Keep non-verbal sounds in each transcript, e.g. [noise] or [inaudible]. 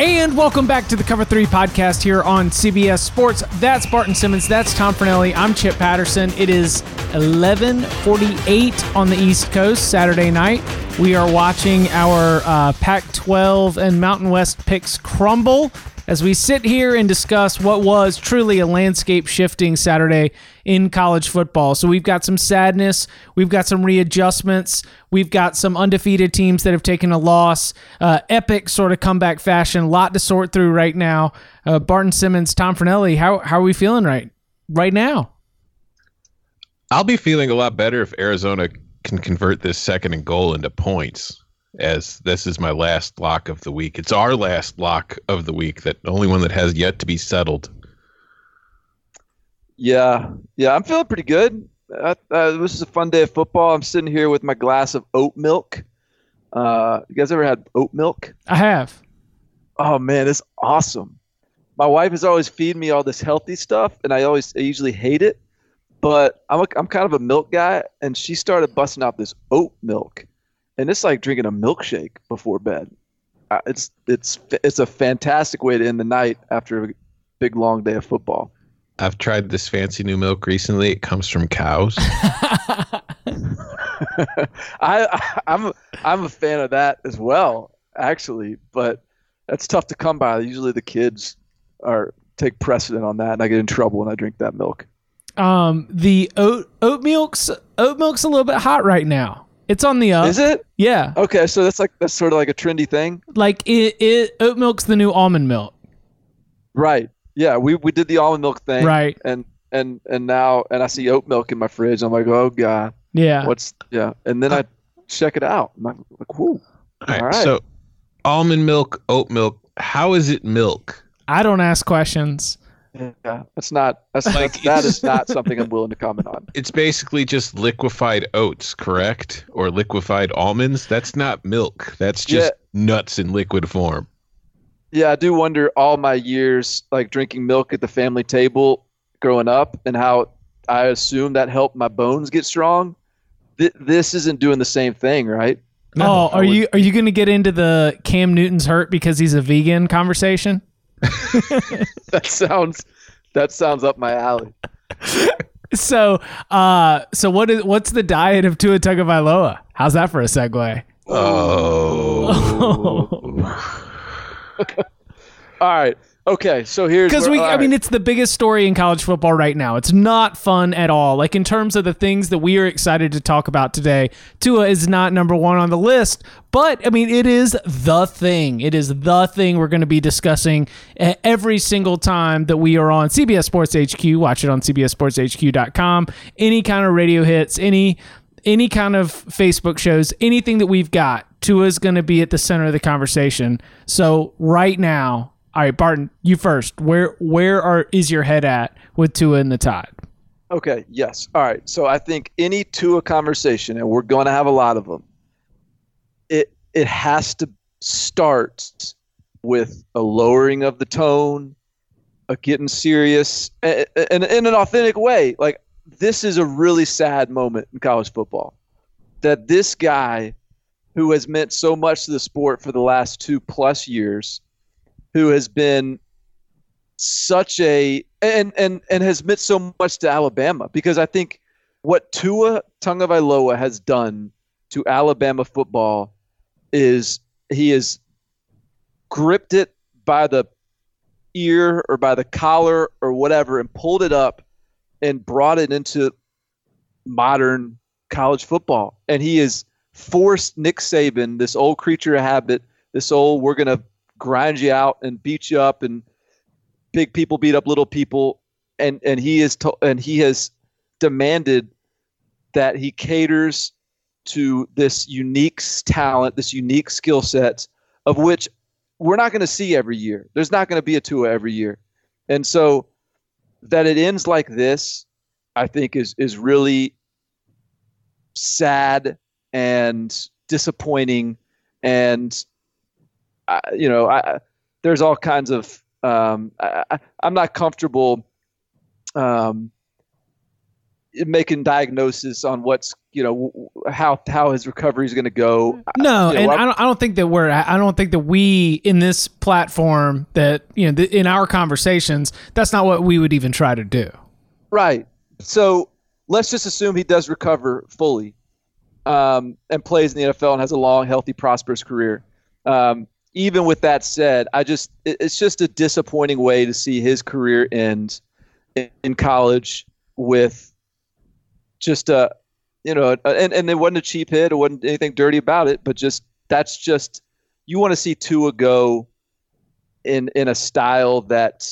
And welcome back to the Cover 3 podcast here on CBS Sports. That's Barton Simmons. That's Tom Fornelli. I'm Chip Patterson. It is 11:48 on the East Coast Saturday night. We are watching our uh, Pac-12 and Mountain West picks crumble as we sit here and discuss what was truly a landscape shifting Saturday in college football. So we've got some sadness, we've got some readjustments, we've got some undefeated teams that have taken a loss, uh, epic sort of comeback fashion, a lot to sort through right now. Uh, Barton Simmons, Tom Fornelli, how how are we feeling right right now? I'll be feeling a lot better if Arizona can convert this second and goal into points as this is my last lock of the week. It's our last lock of the week, that only one that has yet to be settled. Yeah, yeah, I'm feeling pretty good. Uh, uh, this is a fun day of football. I'm sitting here with my glass of oat milk. Uh, you guys ever had oat milk? I have. Oh man, it's awesome. My wife is always feeding me all this healthy stuff, and I always I usually hate it. But I'm a, I'm kind of a milk guy, and she started busting out this oat milk and it's like drinking a milkshake before bed. Uh, it's it's it's a fantastic way to end the night after a big long day of football. I've tried this fancy new milk recently. It comes from cows. [laughs] [laughs] I, I'm I'm a fan of that as well, actually, but that's tough to come by. Usually the kids are take precedent on that, and I get in trouble when I drink that milk. Um, the oat oat milk's oat milk's a little bit hot right now. It's on the up. Is it? Yeah. Okay, so that's like that's sort of like a trendy thing. Like it, it oat milk's the new almond milk. Right. Yeah, we we did the almond milk thing. Right. And and and now and I see oat milk in my fridge. I'm like, oh god. Yeah. What's yeah? And then I check it out. I'm like, like whoo. All right. All right. So, almond milk, oat milk. How is it milk? I don't ask questions. Yeah, that's not that's like that is not something I'm willing to comment on. [laughs] It's basically just liquefied oats, correct? Or liquefied almonds. That's not milk. That's just yeah. nuts in liquid form. Yeah, I do wonder all my years like drinking milk at the family table growing up and how I assume that helped my bones get strong. Th- this isn't doing the same thing, right? Oh, are you are you going to get into the Cam Newton's hurt because he's a vegan conversation? [laughs] that sounds that sounds up my alley. so, uh, so what is what's the diet of Tua Tagovailoa? How's that for a segue? Oh. [laughs] [laughs] All right. Okay, so here's because we. I right. mean, it's the biggest story in college football right now. It's not fun at all. Like in terms of the things that we are excited to talk about today, Tua is not number one on the list. But I mean, it is the thing. It is the thing we're going to be discussing every single time that we are on CBS Sports HQ. Watch it on CBSSportsHQ.com. Any kind of radio hits, any any kind of Facebook shows, anything that we've got, Tua is going to be at the center of the conversation. So right now all right, Barton, you first. Where where are is your head at with Tua and the Tide? Okay. Yes. All right. So I think any Tua conversation, and we're going to have a lot of them. It it has to start with a lowering of the tone, a getting serious, and in an authentic way. Like this is a really sad moment in college football. That this guy, who has meant so much to the sport for the last two plus years who has been such a and and and has meant so much to Alabama because I think what Tua Tagovailoa has done to Alabama football is he has gripped it by the ear or by the collar or whatever and pulled it up and brought it into modern college football. And he has forced Nick Saban this old creature of habit this old we're going to grind you out and beat you up and big people beat up little people and and he is to, and he has demanded that he caters to this unique talent, this unique skill set of which we're not going to see every year. There's not going to be a Tua every year. And so that it ends like this, I think is is really sad and disappointing, and uh, you know, I, there's all kinds of. Um, I, am not comfortable um, making diagnosis on what's you know how how his recovery is going to go. No, you and know, I don't. I don't think that we're. I don't think that we in this platform that you know th- in our conversations. That's not what we would even try to do. Right. So let's just assume he does recover fully, um, and plays in the NFL and has a long, healthy, prosperous career. Um, even with that said, I just it, it's just a disappointing way to see his career end in, in college with just a you know and and it wasn't a cheap hit it wasn't anything dirty about it but just that's just you want to see Tua go in in a style that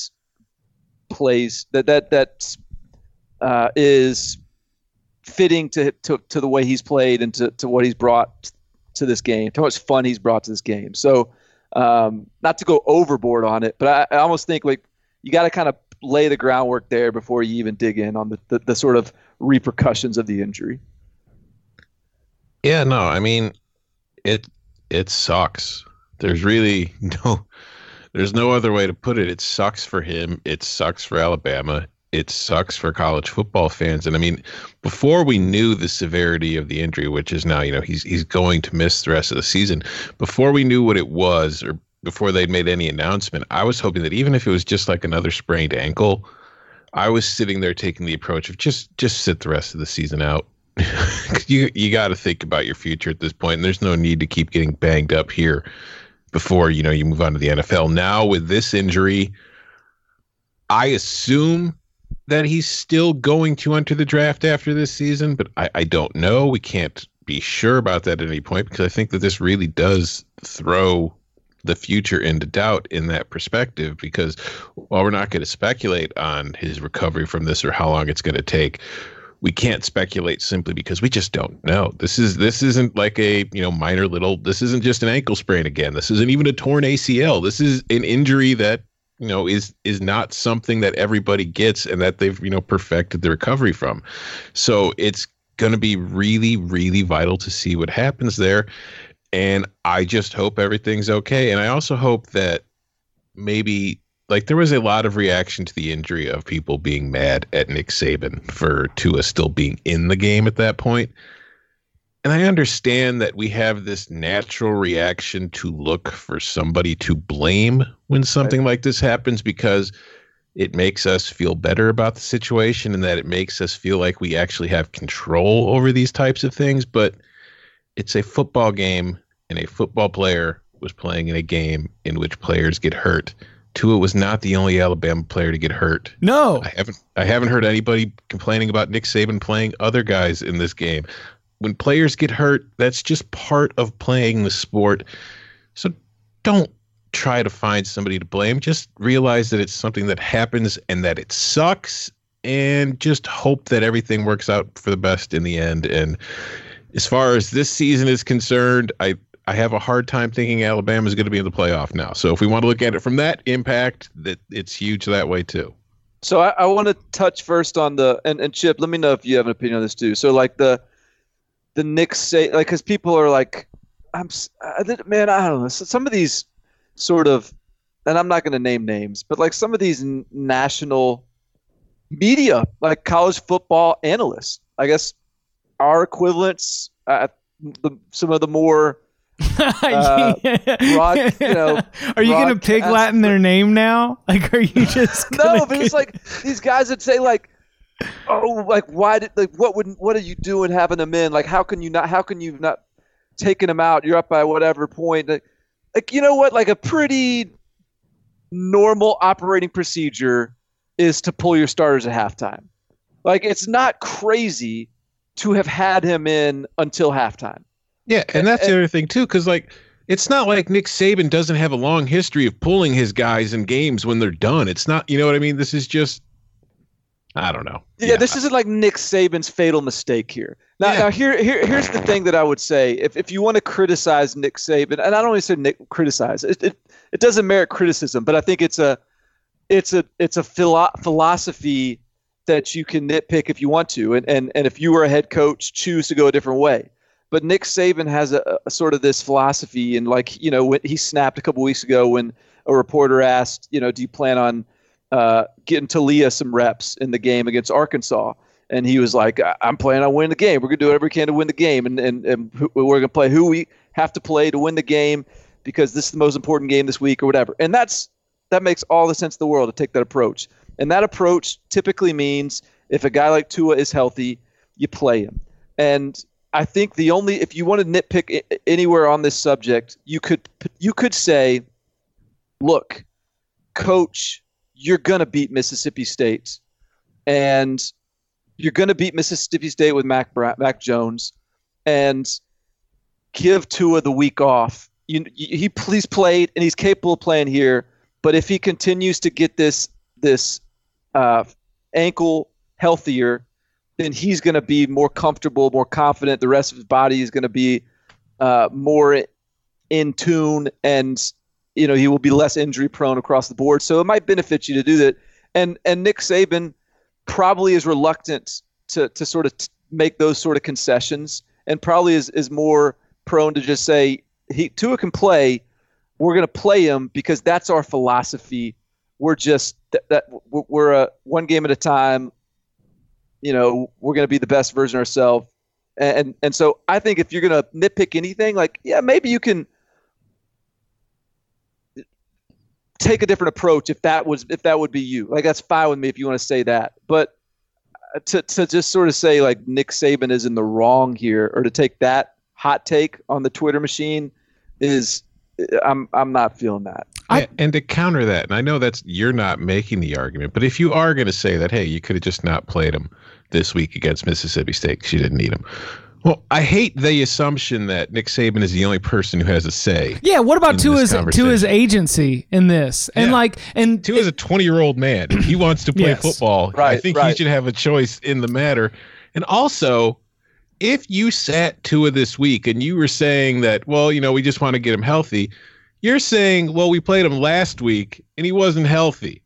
plays that that that uh, is fitting to, to to the way he's played and to, to what he's brought to this game, to how much fun he's brought to this game. So, um, not to go overboard on it, but I, I almost think like you got to kind of lay the groundwork there before you even dig in on the, the, the sort of repercussions of the injury. Yeah, no, I mean, it it sucks. There's really [laughs] no there's no other way to put it. It sucks for him. It sucks for Alabama. It sucks for college football fans. And I mean, before we knew the severity of the injury, which is now, you know, he's he's going to miss the rest of the season. Before we knew what it was, or before they'd made any announcement, I was hoping that even if it was just like another sprained ankle, I was sitting there taking the approach of just just sit the rest of the season out. [laughs] you you got to think about your future at this point, and there's no need to keep getting banged up here before you know you move on to the NFL. Now with this injury, I assume that he's still going to enter the draft after this season, but I, I don't know. We can't be sure about that at any point because I think that this really does throw the future into doubt in that perspective because while we're not going to speculate on his recovery from this or how long it's going to take we can't speculate simply because we just don't know. This is this isn't like a you know minor little this isn't just an ankle sprain again. This isn't even a torn acl this is an injury that you know is is not something that everybody gets and that they've you know perfected the recovery from so it's going to be really really vital to see what happens there and I just hope everything's okay. And I also hope that maybe like there was a lot of reaction to the injury of people being mad at Nick Saban for Tua still being in the game at that point. And I understand that we have this natural reaction to look for somebody to blame when something right. like this happens because it makes us feel better about the situation and that it makes us feel like we actually have control over these types of things. But it's a football game and a football player was playing in a game in which players get hurt. Tua was not the only Alabama player to get hurt. No, I haven't. I haven't heard anybody complaining about Nick Saban playing other guys in this game. When players get hurt, that's just part of playing the sport. So don't try to find somebody to blame. Just realize that it's something that happens and that it sucks, and just hope that everything works out for the best in the end. And as far as this season is concerned, I I have a hard time thinking Alabama is going to be in the playoff now. So if we want to look at it from that impact, that it's huge that way too. So I, I want to touch first on the and, and Chip. Let me know if you have an opinion on this too. So like the the Knicks say like because people are like I'm man I don't know some of these sort of and I'm not going to name names but like some of these n- national media like college football analysts I guess our equivalents the, some of the more [laughs] uh, broad, you know, [laughs] are you gonna pig Latin their [laughs] name now? Like, are you just no? But it's like these guys would say like, oh, like why did like what would what are you doing having them in? Like, how can you not? How can you not taking them out? You're up by whatever point. Like, like you know what? Like a pretty normal operating procedure is to pull your starters at halftime. Like it's not crazy to have had him in until halftime. Yeah, and that's the other thing too, because like it's not like Nick Saban doesn't have a long history of pulling his guys in games when they're done. It's not, you know what I mean? This is just, I don't know. Yeah, yeah. this isn't like Nick Saban's fatal mistake here. Now, yeah. now here, here, here's the thing that I would say: if if you want to criticize Nick Saban, and I don't even say Nick criticize, it, it it doesn't merit criticism, but I think it's a, it's a it's a philo- philosophy that you can nitpick if you want to, and and and if you were a head coach, choose to go a different way. But Nick Saban has a, a sort of this philosophy, and like you know, when he snapped a couple weeks ago when a reporter asked, you know, do you plan on uh, getting Taulia some reps in the game against Arkansas? And he was like, I'm playing on winning the game. We're going to do whatever we can to win the game. And, and, and we're going to play who we have to play to win the game because this is the most important game this week or whatever. And that's that makes all the sense in the world to take that approach. And that approach typically means if a guy like Tua is healthy, you play him. And I think the only if you want to nitpick anywhere on this subject, you could you could say, look, coach, you're gonna beat Mississippi State, and you're gonna beat Mississippi State with Mac Mac Jones, and give Tua the week off. You, he please played and he's capable of playing here, but if he continues to get this this uh, ankle healthier then he's going to be more comfortable, more confident. The rest of his body is going to be uh, more in tune, and you know he will be less injury prone across the board. So it might benefit you to do that. And and Nick Saban probably is reluctant to to sort of t- make those sort of concessions, and probably is is more prone to just say he Tua can play. We're going to play him because that's our philosophy. We're just that, that we're a one game at a time you know, we're going to be the best version ourselves. And and so I think if you're going to nitpick anything, like yeah, maybe you can take a different approach if that was if that would be you. Like that's fine with me if you want to say that. But uh, to to just sort of say like Nick Saban is in the wrong here, or to take that hot take on the Twitter machine is uh, I'm I'm not feeling that. I, and to counter that, and I know that's you're not making the argument, but if you are going to say that, hey, you could have just not played him this week against Mississippi State because you didn't need him. Well, I hate the assumption that Nick Saban is the only person who has a say. Yeah, what about to his to his agency in this? And yeah. like and Tua is a 20-year-old man. [clears throat] He wants to play yes. football. Right, I think right. he should have a choice in the matter. And also, if you sat Tua this week and you were saying that, well, you know, we just want to get him healthy, you're saying, well, we played him last week and he wasn't healthy.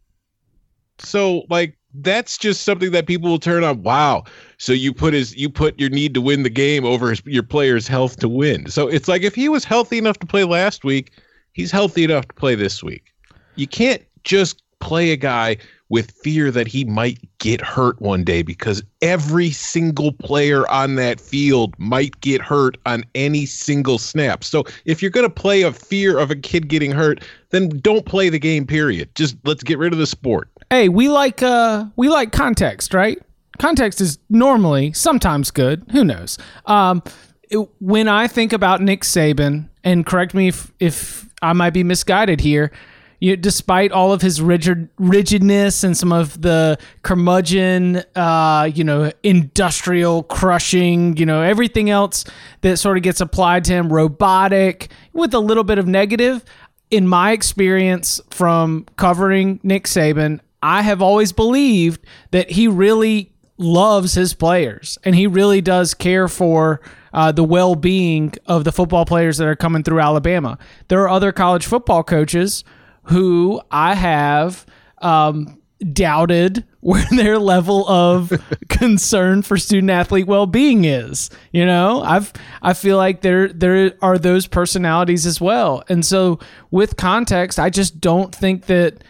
So, like, that's just something that people will turn on. Wow. So you put his you put your need to win the game over his, your player's health to win. So it's like if he was healthy enough to play last week, he's healthy enough to play this week. You can't just play a guy with fear that he might get hurt one day because every single player on that field might get hurt on any single snap. So if you're going to play a fear of a kid getting hurt, then don't play the game period. Just let's get rid of the sport. Hey, we like uh we like context, right? Context is normally sometimes good, who knows. Um it, when I think about Nick Saban and correct me if if I might be misguided here, you despite all of his rigid rigidness and some of the curmudgeon, uh, you know, industrial crushing, you know, everything else that sort of gets applied to him, robotic with a little bit of negative. In my experience from covering Nick Saban, I have always believed that he really loves his players and he really does care for uh, the well being of the football players that are coming through Alabama. There are other college football coaches who I have um, doubted [laughs] where their level of [laughs] concern for student athlete well being is. You know, I've I feel like there there are those personalities as well, and so with context, I just don't think that.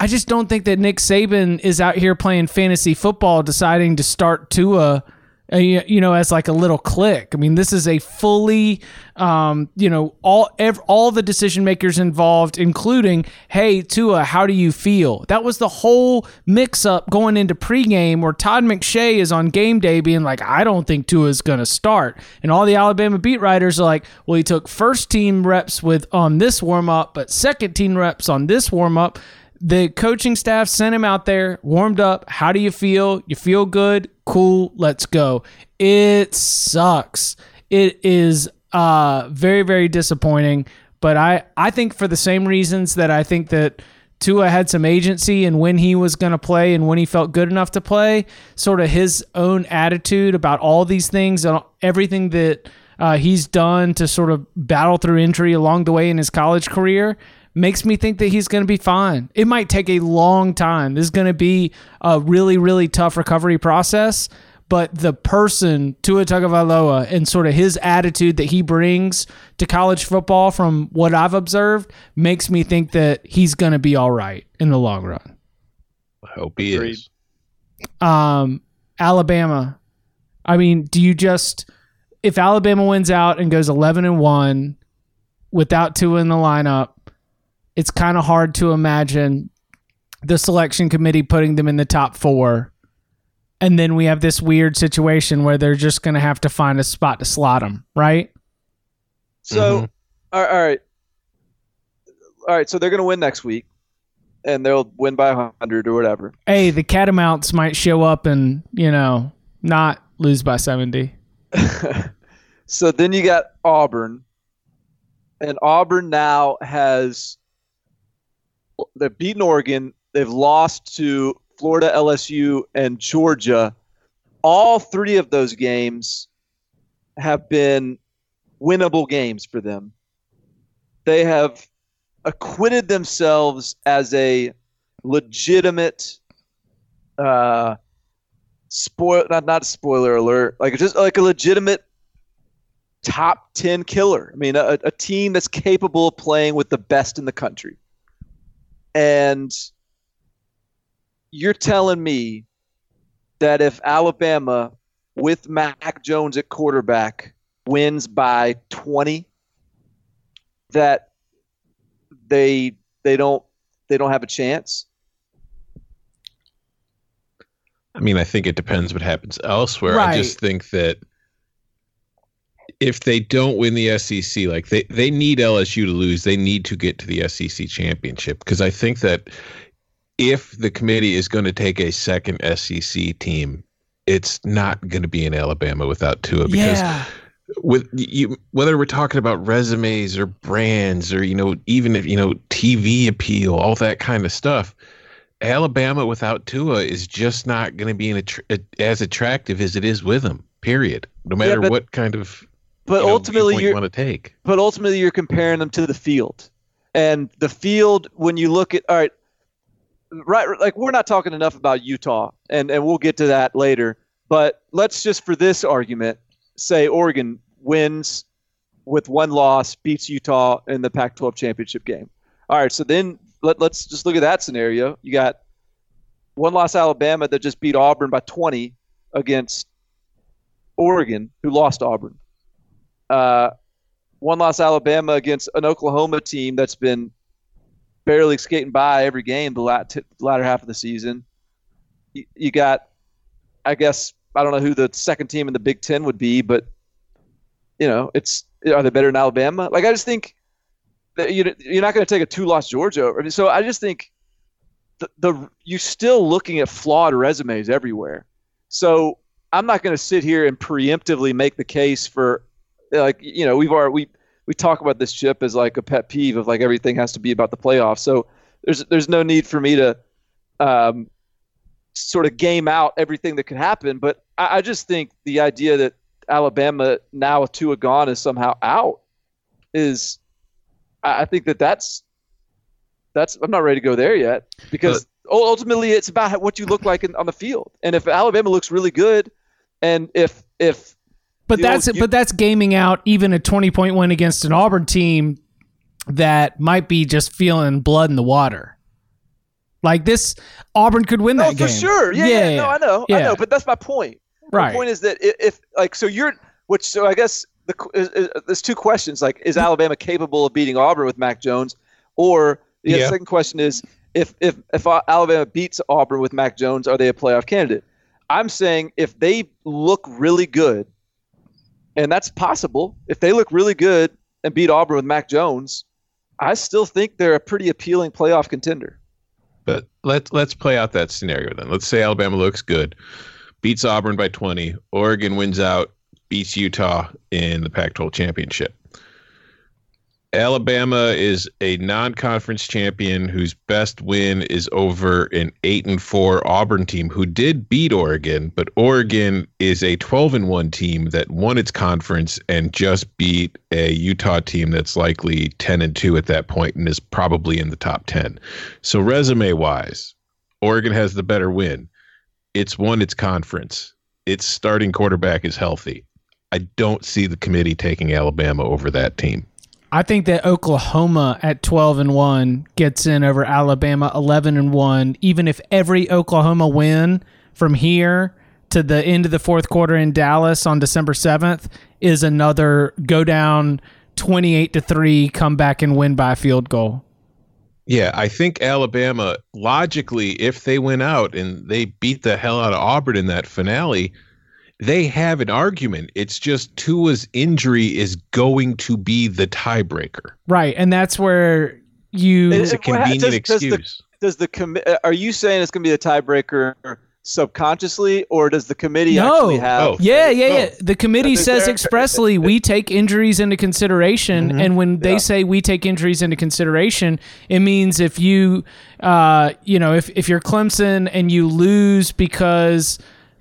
I just don't think that Nick Saban is out here playing fantasy football, deciding to start Tua uh, you know, as like a little click. I mean, this is a fully, um, you know, all ev- all the decision makers involved, including, hey, Tua, how do you feel? That was the whole mix up going into pregame where Todd McShay is on game day being like, I don't think Tua is going to start. And all the Alabama beat writers are like, well, he took first team reps with on this warm up, but second team reps on this warm up the coaching staff sent him out there, warmed up. How do you feel? You feel good? Cool, let's go. It sucks. It is uh, very, very disappointing. But I, I think for the same reasons that I think that Tua had some agency and when he was going to play and when he felt good enough to play, sort of his own attitude about all these things and everything that uh, he's done to sort of battle through injury along the way in his college career makes me think that he's going to be fine. It might take a long time. This is going to be a really, really tough recovery process. But the person, Tua Tagovailoa, and sort of his attitude that he brings to college football from what I've observed makes me think that he's going to be all right in the long run. I hope he Agreed. is. Um, Alabama. I mean, do you just if Alabama wins out and goes eleven and one without Tua in the lineup, it's kind of hard to imagine the selection committee putting them in the top four. And then we have this weird situation where they're just going to have to find a spot to slot them, right? So, Mhm. all right, all right, all right. So they're going to win next week, and they'll win by hundred or whatever. Hey, the catamounts might show up and, you know, not lose by 70. [laughs] so then you got Auburn, and Auburn now has they've beaten Oregon. They've lost to Florida, LSU, and Georgia. All three of those games have been winnable games for them. They have acquitted themselves as a legitimate uh, spoil not not spoiler alert like just like a legitimate top 10 killer i mean a, a team that's capable of playing with the best in the country and you're telling me that if alabama with mac jones at quarterback wins by 20 that they they don't they don't have a chance I mean, I think it depends what happens elsewhere. Right. I just think that if they don't win the SEC, like they, they need LSU to lose, they need to get to the SEC championship. Because I think that if the committee is going to take a second SEC team, it's not going to be in Alabama without Tua. Because Yeah. with you whether we're talking about resumes or brands or you know even if you know TV appeal all that kind of stuff Alabama without Tua is just not going to be as attractive as it is with him period no matter but- what kind of but you know, ultimately you're you want to take. but ultimately you're comparing them to the field. And the field when you look at all right right like we're not talking enough about utah and and we'll get to that later. But let's just for this argument say oregon wins with one loss beats utah in the pac 12 championship game. All right so then let, let's just look at that scenario. You got one loss alabama that just beat auburn by 20 against oregon who lost auburn uh, one loss Alabama against an Oklahoma team that's been barely skating by every game the latter half of the season. You, you got, I guess, I don't know who the second team in the Big Ten would be, but you know, it's are they better than Alabama? Like I just think that you you're not going to take a two-loss Georgia. I mean, so I just think the, the you're still looking at flawed resumes everywhere. So I'm not going to sit here and preemptively make the case for like you know we've already we we talk about this chip as like a pet peeve of like everything has to be about the playoffs. So there's there's no need for me to um, sort of game out everything that could happen. But I, I just think the idea that Alabama now with Tua gone is somehow out is I, I think that that's that's I'm not ready to go there yet because ul- ultimately it's about what you look like in, on the field. And if Alabama looks really good, and if if But the old- that's you- but that's gaming out even a 20 point win against an Auburn team that might be just feeling blood in the water. Like this Auburn could win that oh, game. for sure. Yeah, yeah, No, I know. I know. But that's my point. Right. My point is that i- if, like, so you're, which, so I guess the is, is, there's two questions. Like, is Alabama capable of beating Auburn with Mac Jones? Or the Yeah. second question is, if if if Alabama beats Auburn with Mac Jones, are they a playoff candidate? I'm saying if they look really good, and that's possible, if they look really good and beat Auburn with Mac Jones, I still think they're a pretty appealing playoff contender. But let's let's play out that scenario then. Let's say Alabama looks good, beats Auburn by 20, Oregon wins out, beats Utah in the Pac-12 championship. Alabama is a non-conference champion whose best win is over an eight and four Auburn team who did beat Oregon, but Oregon is a twelve and one team that won its conference and just beat a Utah team that's likely ten and two at that point and is probably in the top ten. So resume wise, Oregon has the better win. It's won its conference. Its starting quarterback is healthy. I don't see the committee taking Alabama over that team. I think that Oklahoma at 12 and 1 gets in over Alabama 11 and 1 even if every Oklahoma win from here to the end of the fourth quarter in Dallas on December 7th is another go down 28 to 3 come back and win by field goal. Yeah, I think Alabama logically if they went out and they beat the hell out of Auburn in that finale, they have an argument. It's just Tua's injury is going to be the tiebreaker. Right, and that's where you. It's a convenient does, excuse. Does the, does the commi- uh, Are you saying it's going to be the tiebreaker subconsciously, or does the committee no. actually have? Oh. Yeah, yeah, yeah. The committee says expressly we take injuries into consideration, mm-hmm. and when they yeah. say we take injuries into consideration, it means if you, uh, you know, if if you're Clemson and you lose because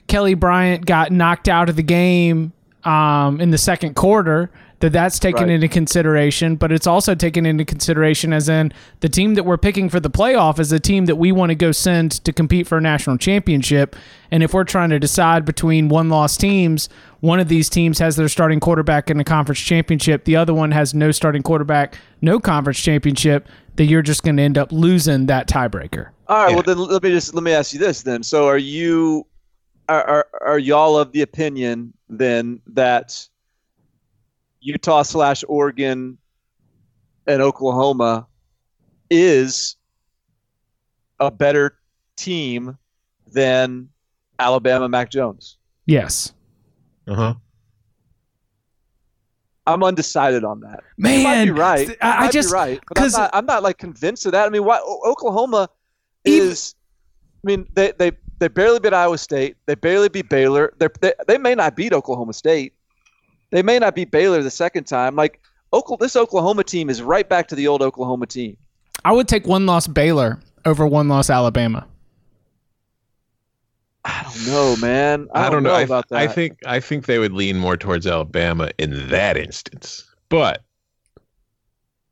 Kelly Bryant got knocked out of the game um, in the second quarter, that that's taken right. into consideration, but it's also taken into consideration as in the team that we're picking for the playoff is a team that we want to go send to compete for a national championship. And if we're trying to decide between one loss teams, one of these teams has their starting quarterback in the conference championship, the other one has no starting quarterback, no conference championship, that you're just going to end up losing that tiebreaker. All right, yeah. well then let me just let me ask you this then. So are you are, are, are y'all of the opinion then that Utah slash Oregon and Oklahoma is a better team than Alabama Mac Jones? Yes. Uh huh. I'm undecided on that. Man, you might be right. I, I just right, but I'm not, I'm not, like convinced of that. I mean, why Oklahoma is? Even, I mean, they they they barely beat Iowa State. They barely beat Baylor. They're, they they may not beat Oklahoma State. They may not beat Baylor the second time. Like Oklahoma, this Oklahoma team is right back to the old Oklahoma team. I would take one loss Baylor over one loss Alabama. I don't know, man. I, I don't, know, know, about that. I think I think they would lean more towards Alabama in that instance. But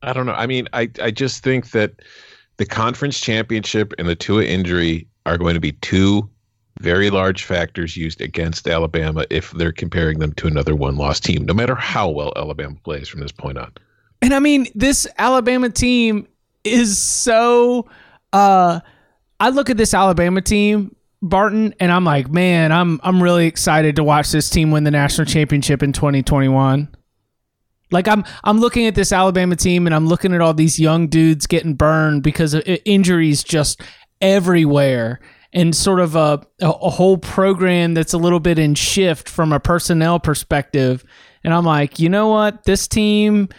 I don't know. I mean, I I just think that the conference championship and the Tua injury are going to be two very large factors used against Alabama if they're comparing them to another one loss team, no matter how well Alabama plays from this point on. And I mean, this Alabama team is so uh I look at this Alabama team, Barton, and I'm like, man, I'm I'm really excited to watch this team win the national championship in 2021. Like I'm I'm looking at this Alabama team and I'm looking at all these young dudes getting burned because of injuries just everywhere and sort of a, a whole program that's a little bit in shift from a personnel perspective. And I'm like, you know what? This team,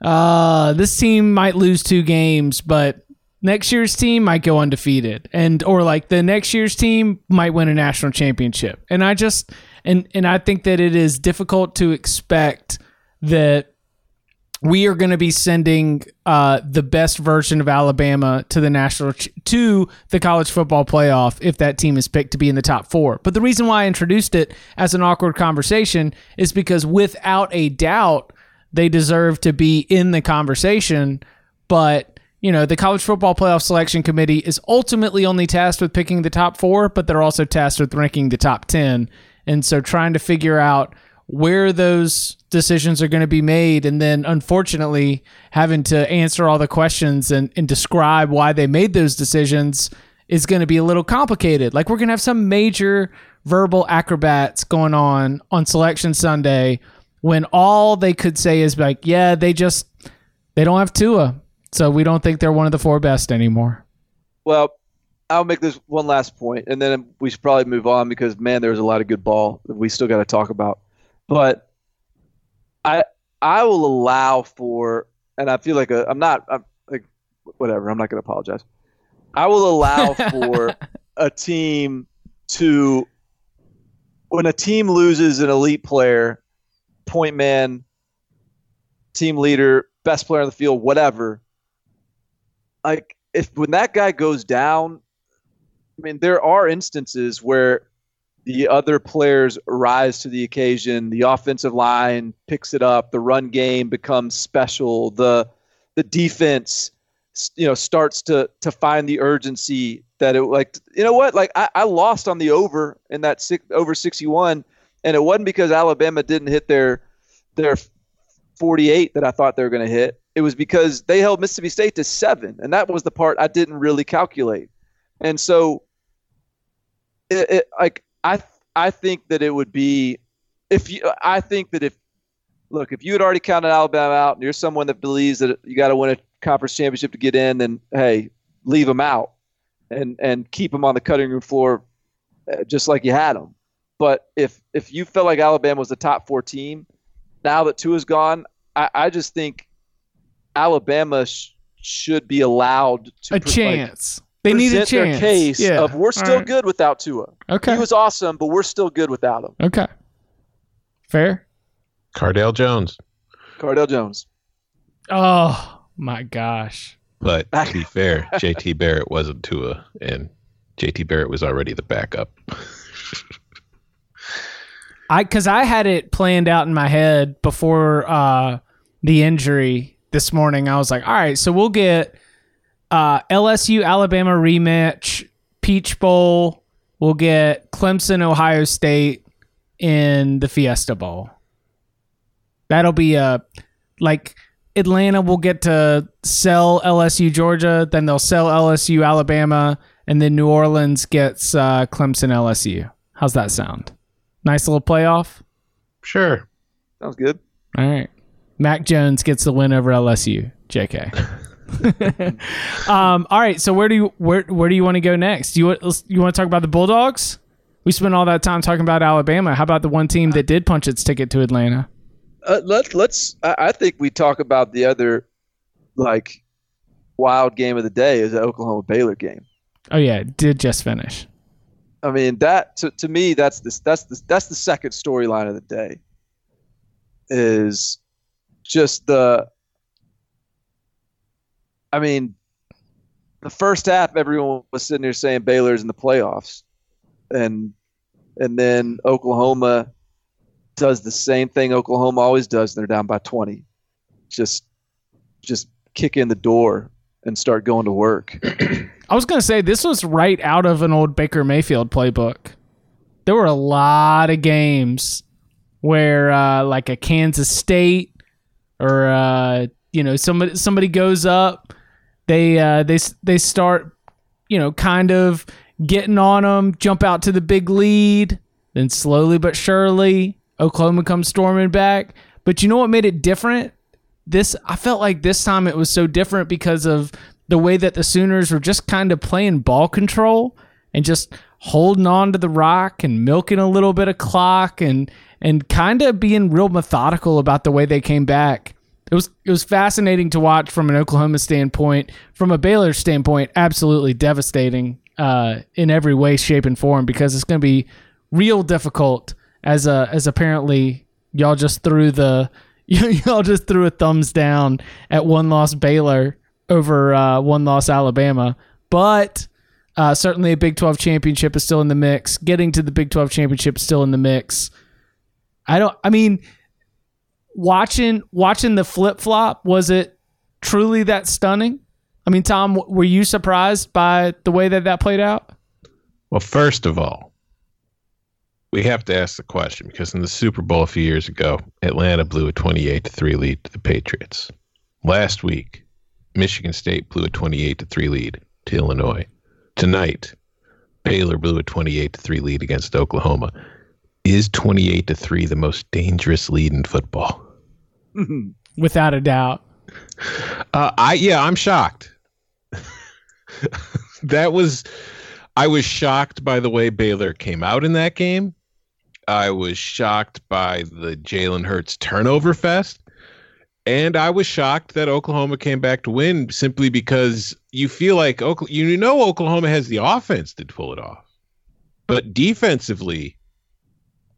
uh, this team might lose two games, but next year's team might go undefeated, and or like the next year's team might win a national championship. And I just and and I think that it is difficult to expect that we are going to be sending uh, the best version of Alabama to the national ch- to the college football playoff if that team is picked to be in the top four. But the reason why I introduced it as an awkward conversation is because without a doubt they deserve to be in the conversation. But you know the college football playoff selection committee is ultimately only tasked with picking the top four, but they're also tasked with ranking the top ten. And so trying to figure out where those decisions are going to be made and then unfortunately having to answer all the questions and, and describe why they made those decisions is going to be a little complicated like we're going to have some major verbal acrobats going on on selection sunday when all they could say is like yeah they just they don't have tua so we don't think they're one of the four best anymore well I'll make this one last point, and then we should probably move on because man, there's a lot of good ball we still got to talk about. But I I will allow for, and I feel like a, I'm not I'm like whatever. I'm not going to apologize. I will allow [laughs] for a team to when a team loses an elite player, point man, team leader, best player on the field, whatever. Like if when that guy goes down, I mean, there are instances where the other players rise to the occasion. The offensive line picks it up. The run game becomes special. The the defense, you know, starts to to find the urgency that it like. You know what? Like I, I lost on the over in that six, over sixty one, and it wasn't because Alabama didn't hit their their forty eight that I thought they were going to hit. It was because they held Mississippi State to seven, and that was the part I didn't really calculate. And so, it, it like I I think that it would be if you I think that if look if you had already counted Alabama out and you're someone that believes that you got to win a conference championship to get in, then hey, leave them out and and keep them on the cutting room floor uh, just like you had them. But if if you felt like Alabama was the top four team, now that Tua is gone, I, I just think Alabama sh- should be allowed to a pre- chance. Like, they need a present chance. their case yeah. of we're still right. good without Tua. Okay. He was awesome, but we're still good without him. okay. Fair. Cardale Jones. Cardale Jones. Oh my gosh. But to be [laughs] fair, JT Barrett wasn't Tua, and JT Barrett was already the backup. [laughs] I because I had it planned out in my head before uh, the injury this morning. I was like, all right, so we'll get uh, LSU Alabama rematch, Peach Bowl. We'll get Clemson Ohio State in the Fiesta Bowl. That'll be a like Atlanta will get to sell LSU Georgia, then they'll sell LSU Alabama, and then New Orleans gets uh, Clemson LSU. How's that sound? Nice little playoff. Sure. Sounds good. All right. Mac Jones gets the win over LSU. JK. [laughs] [laughs] um, all right. So where do you where where do you want to go next? Do you want you want to talk about the Bulldogs? We spent all that time talking about Alabama. How about the one team that did punch its ticket to Atlanta? Uh, let let's. I, I think we talk about the other, like, wild game of the day is the Oklahoma Baylor game. Oh yeah, it did just finish. I mean that to, to me that's this that's the that's the second storyline of the day. Is just the. I mean, the first half everyone was sitting there saying Baylor's in the playoffs, and and then Oklahoma does the same thing Oklahoma always does. They're down by twenty, just just kick in the door and start going to work. [clears throat] I was going to say this was right out of an old Baker Mayfield playbook. There were a lot of games where uh, like a Kansas State or uh, you know somebody somebody goes up, they uh, they they start you know kind of getting on them, jump out to the big lead, then slowly but surely Oklahoma comes storming back. But you know what made it different? This I felt like this time it was so different because of the way that the Sooners were just kind of playing ball control and just holding on to the rock and milking a little bit of clock and and kind of being real methodical about the way they came back. It was it was fascinating to watch from an Oklahoma standpoint. From a Baylor standpoint, absolutely devastating uh, in every way, shape, and form because it's going to be real difficult as a as apparently y'all just threw the [laughs] y'all just threw a thumbs down at one loss Baylor over uh, one loss Alabama, but uh, certainly a Big 12 championship is still in the mix. Getting to the Big 12 championship is still in the mix. I don't. I mean, watching watching the flip flop was it truly that stunning? I mean, Tom, were you surprised by the way that that played out? Well, first of all, we have to ask the question because in the Super Bowl a few years ago, Atlanta blew a 28 to 3 lead to the Patriots. Last week, Michigan State blew a 28 to 3 lead to Illinois. Tonight, Baylor blew a 28 to 3 lead against Oklahoma. Is 28 to 3 the most dangerous lead in football? [laughs] Without a doubt. Uh, I yeah, I'm shocked. [laughs] that was I was shocked by the way Baylor came out in that game. I was shocked by the Jalen Hurts turnover fest. And I was shocked that Oklahoma came back to win simply because you feel like Oklahoma, you know Oklahoma has the offense to pull it off. But defensively,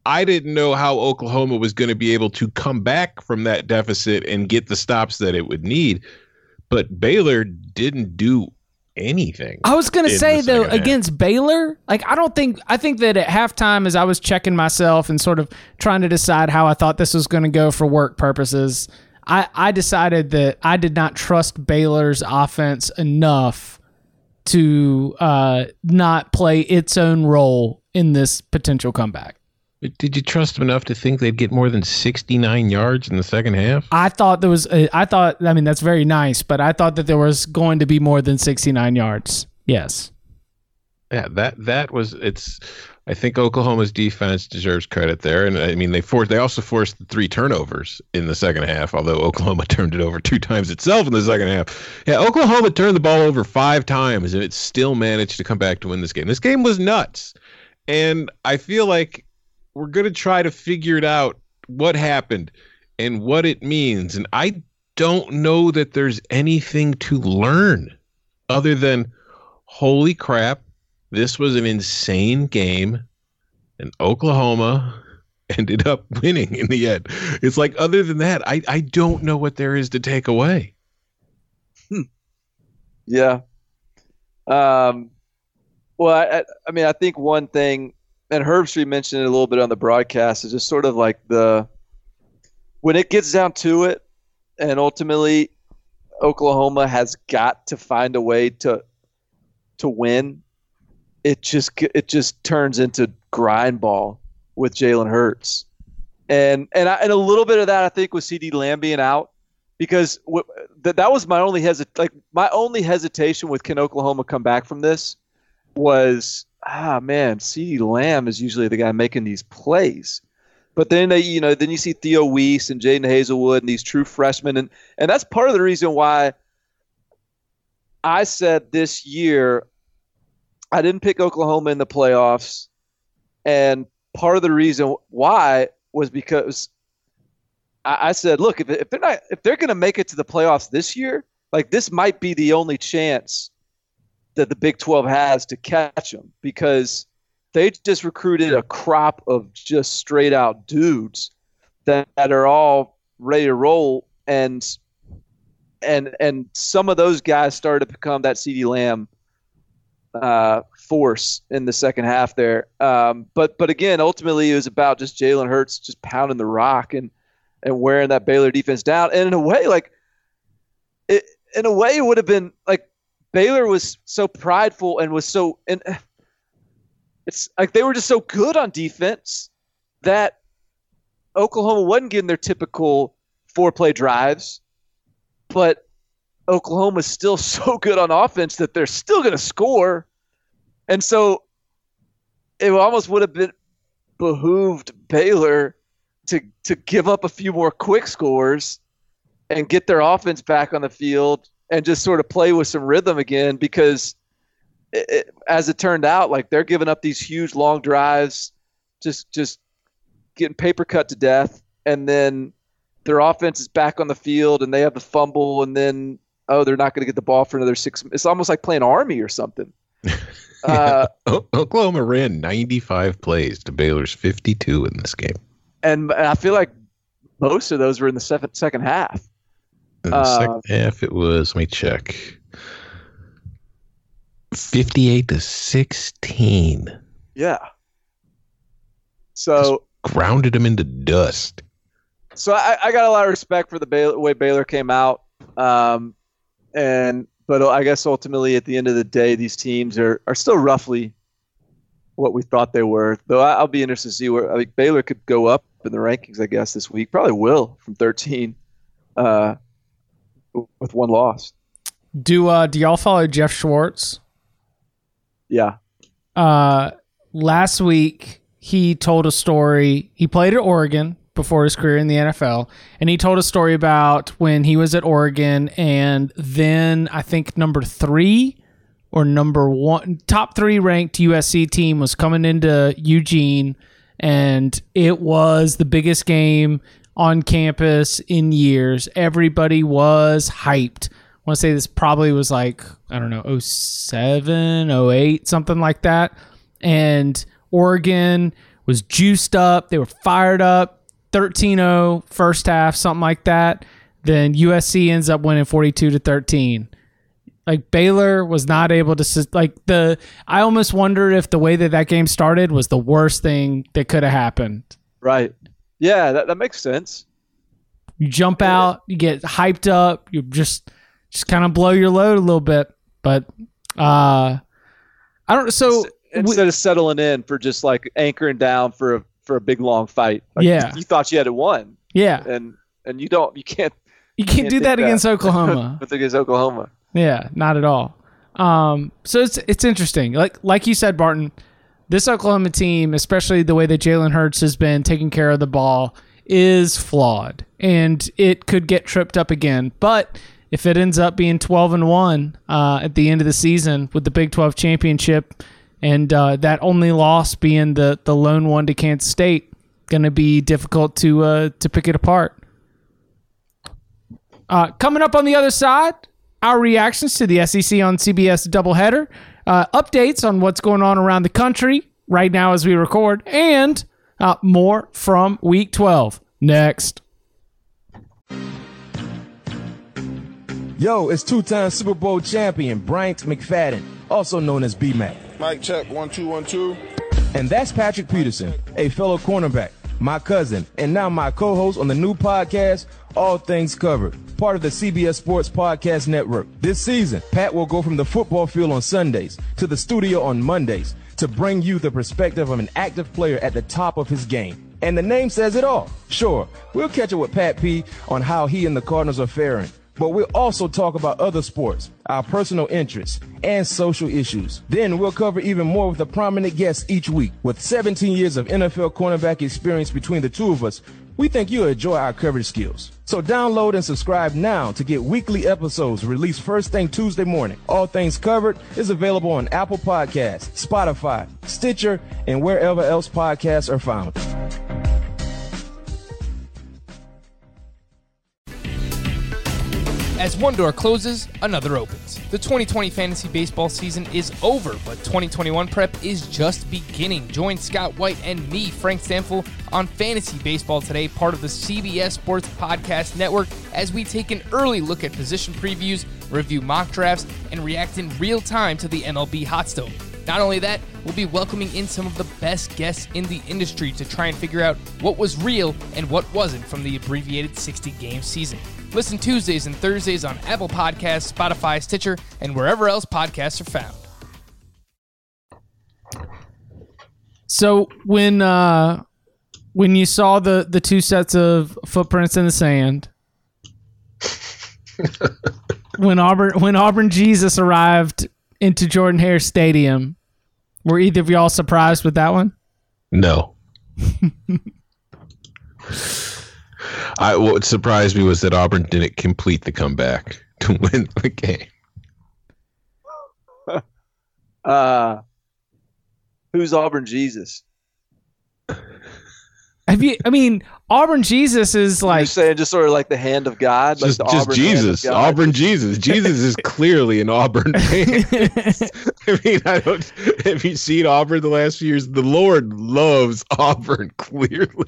I didn't know how Oklahoma was going to be able to come back from that deficit and get the stops that it would need. But Baylor didn't do anything. I was gonna say though half. against Baylor, like I don't think I think that at halftime, as I was checking myself and sort of trying to decide how I thought this was going to go for work purposes, I I decided that I did not trust Baylor's offense enough to uh, not play its own role in this potential comeback. Did you trust them enough to think they'd get more than 69 yards in the second half? I thought there was. A, I thought. I mean, that's very nice, but I thought that there was going to be more than sixty nine yards. Yes. Yeah, that that was it's. I think Oklahoma's defense deserves credit there, and I mean they forced. They also forced three turnovers in the second half. Although Oklahoma [laughs] turned it over two times itself in the second half. Yeah, Oklahoma turned the ball over five times, and it still managed to come back to win this game. This game was nuts, and I feel like we're gonna try to figure it out what happened and what it means. And I don't know that there's anything to learn other than holy crap, this was an insane game, and Oklahoma [laughs] ended up winning in the end. It's like other than that, I, I don't know what there is to take away. Yeah. Um, well, I, I mean, I think one thing, and Herbstreit mentioned it a little bit on the broadcast, is just sort of like the when it gets down to it, and ultimately Oklahoma has got to find a way to to win. It just it just turns into grind ball with Jalen Hurts, and and I, and a little bit of that I think with CeeDee Lamb being out because w- that that was my only hesit like my only hesitation with can Oklahoma come back from this was ah man CeeDee Lamb is usually the guy making these plays. But then they, you know, then you see Theo Wease and Jadon Haselwood and these true freshmen, and and that's part of the reason why I said this year I didn't pick Oklahoma in the playoffs, and part of the reason why was because I, I said, look, if, if they're not, if they're going to make it to the playoffs this year, like this might be the only chance that the Big 12 has to catch them because they just recruited a crop of just straight out dudes that, that are all ready to roll and and and some of those guys started to become that CeeDee Lamb uh, force in the second half there. Um, but but again, ultimately it was about just Jalen Hurts just pounding the rock and and wearing that Baylor defense down. And in a way, like it, in a way, it would have been like Baylor was so prideful and was so and eh, it's like they were just so good on defense that Oklahoma wasn't getting their typical four play drives, but Oklahoma's still [laughs] so good on offense that they're still going to score. And so it almost would have been behooved Baylor to to give up a few more quick scores and get their offense back on the field and just sort of play with some rhythm again because it, it, as it turned out like they're giving up these huge long drives just just getting paper cut to death. And then their offense is back on the field and they have the fumble and then oh they're not going to get the ball for another six it's almost like playing army or something. [laughs] Uh, Oklahoma ran 95 plays to Baylor's 52 in this game. and, and i feel like most of those were in the second second half Uh, second half, it was, let me check, 58 to 16. yeah so Grounded him into dust. so I, I got a lot of respect for the Baylor, way Baylor came out, um, and but I guess ultimately at the end of the day, these teams are, are still roughly what we thought they were. Though I, I'll be interested to see where I think Baylor could go up in the rankings. I guess this week probably will from 13, uh, with one loss. Do uh do y'all follow Geoff Schwartz? Yeah, Uh last week he told a story. He played at Oregon before his career in the NFL, and he told a story about when he was at Oregon and then I think number 3 or number 1 top 3 ranked USC team was coming into Eugene and it was the biggest game on campus in years. Everybody was hyped. I want to say this probably was like, I don't know, 07, 08, something like that. And Oregon was juiced up. They were fired up. 13-0 first half, something like that. Then USC ends up winning 42 to 13. Like Baylor was not able to like the. I almost wondered if the way that that game started was the worst thing that could have happened. Right. Yeah, that, that makes sense. You jump out, you get hyped up, you just just kind of blow your load a little bit. But uh I don't so instead we, of settling in for just like anchoring down for a for a big long fight. Like yeah. You, you thought you had it won. Yeah. And and you don't you can't you can't, can't do that, that against [laughs] Oklahoma. With against Oklahoma. Yeah, not at all. Um, so it's it's interesting. Like like you said, Barton, this Oklahoma team, especially the way that Jalen Hurts has been taking care of the ball, is flawed, and it could get tripped up again. But if it ends up being twelve and one uh, at the end of the season with the Big Twelve championship, and uh, that only loss being the the lone one to Kansas State, going to be difficult to uh, to pick it apart. Uh, coming up on the other side, our reactions to the SEC on CBS doubleheader, uh, updates on what's going on around the country right now as we record, and uh, more from Week 12 next. Yo, it's two-time Super Bowl champion Bryant McFadden, also known as B-Mac. Mic check, one, two, one, two. And that's Patrick Peterson, a fellow cornerback, my cousin, and now my co-host on the new podcast, All Things Covered part of the CBS Sports Podcast Network. This season, Pat will go from the football field on Sundays to the studio on Mondays to bring you the perspective of an active player at the top of his game. And the name says it all. Sure, we'll catch up with Pat P on how he and the Cardinals are faring. But we'll also talk about other sports, our personal interests, and social issues. Then we'll cover even more with a prominent guest each week. With 17 years of NFL cornerback experience between the two of us, we think you'll enjoy our coverage skills. So download and subscribe now to get weekly episodes released first thing Tuesday morning. All Things Covered is available on Apple Podcasts, Spotify, Stitcher, and wherever else podcasts are found. As one door closes, another opens. The 2020 fantasy baseball season is over, but 2021 prep is just beginning. Join Scott White and me, Frank Stampfl, on Fantasy Baseball Today, part of the CBS Sports Podcast Network, as we take an early look at position previews, review mock drafts, and react in real time to the MLB hot stove. Not only that, we'll be welcoming in some of the best guests in the industry to try and figure out what was real and what wasn't from the abbreviated 60 game season. Listen Tuesdays and Thursdays on Apple Podcasts, Spotify, Stitcher, and wherever else podcasts are found. So when uh, when you saw the the two sets of footprints in the sand, [laughs] when Auburn when Auburn Jesus arrived into Jordan Hare Stadium, were either of y'all surprised with that one? No. [laughs] I what surprised me was that Auburn didn't complete the comeback [laughs] to win the game. [laughs] Uh, who's Auburn Jesus? Have you? I mean, Auburn Jesus is like You're saying just sort of like the hand of God, just, like just Auburn Jesus, Auburn Jesus. [laughs] Jesus is clearly an Auburn fan. I mean, I don't. Have you seen Auburn the last few years? The Lord loves Auburn clearly.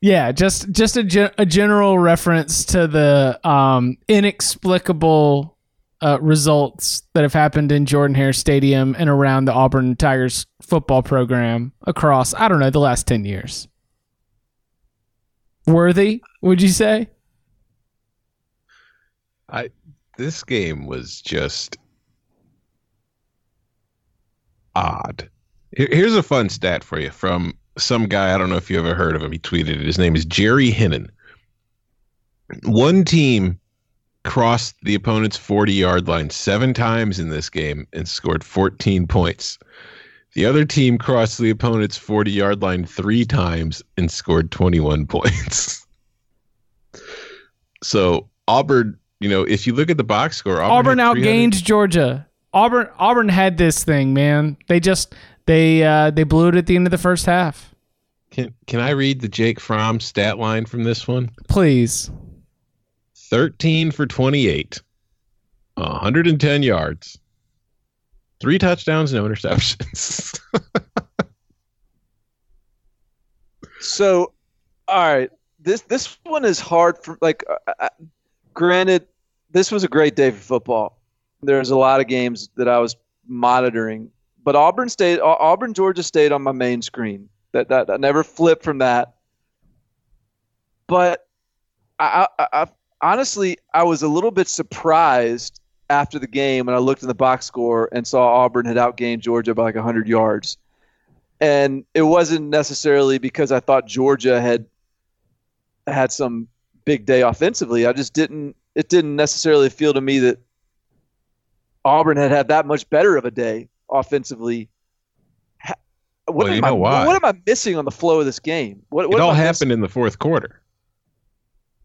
Yeah, just just a, ge- a general reference to the um, inexplicable uh, results that have happened in Jordan Hare Stadium and around the Auburn Tigers football program across I don't know the last ten years. Worthy, would you say? I this game was just odd. Here's a fun stat for you from some guy. I don't know if you ever heard of him. He tweeted it. His name is Jerry Hinnen. One team crossed the opponent's 40 yard line seven times in this game and scored 14 points. The other team crossed the opponent's 40 yard line three times and scored 21 [laughs] points. so Auburn, you know, if you look at the box score, Auburn, Auburn outgained Georgia. Auburn Auburn had this thing, man. They just they uh, they blew it at the end of the first half. Can Can I read the Jake Fromm stat line from this one? Please. Thirteen for twenty eight, hundred and ten yards, Three touchdowns, no interceptions. [laughs] So, all right, this this one is hard for like. Uh, uh, granted, this was a great day for football. There's a lot of games that I was monitoring, but Auburn State, Auburn Georgia State on my main screen. That that I never flipped from that. But I, I, I honestly I was a little bit surprised after the game when I looked in the box score and saw Auburn had outgained Georgia by like 100 yards and it wasn't necessarily because I thought Georgia had had some big day offensively. I just didn't. It didn't necessarily feel to me that Auburn had had that much better of a day offensively. What, well, am, I, what am I missing on the flow of this game? What, what it all happened in the fourth quarter.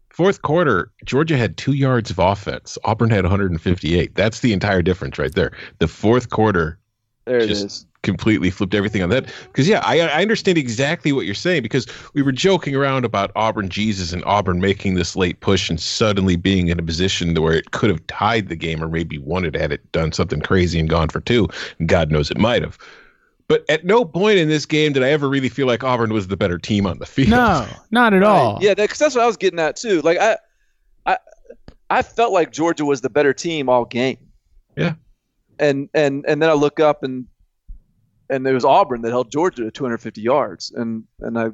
Fourth quarter, Georgia had two yards of offense. Auburn had 158. That's the entire difference right there. The fourth quarter There just is. completely flipped everything on that. Because yeah, I, I understand exactly what you're saying. Because we were joking around about Auburn Jesus and Auburn making this late push and suddenly being in a position where it could have tied the game or maybe won it had it done something crazy and gone for two. And God knows it might have. But at no point in this game did I ever really feel like Auburn was the better team on the field. No, [laughs] not at all. Yeah, because that's what I was getting at too. Like I, I, I felt like Georgia was the better team all game. Yeah. And and and then I look up and and it was Auburn that held Georgia to 250 yards, and and I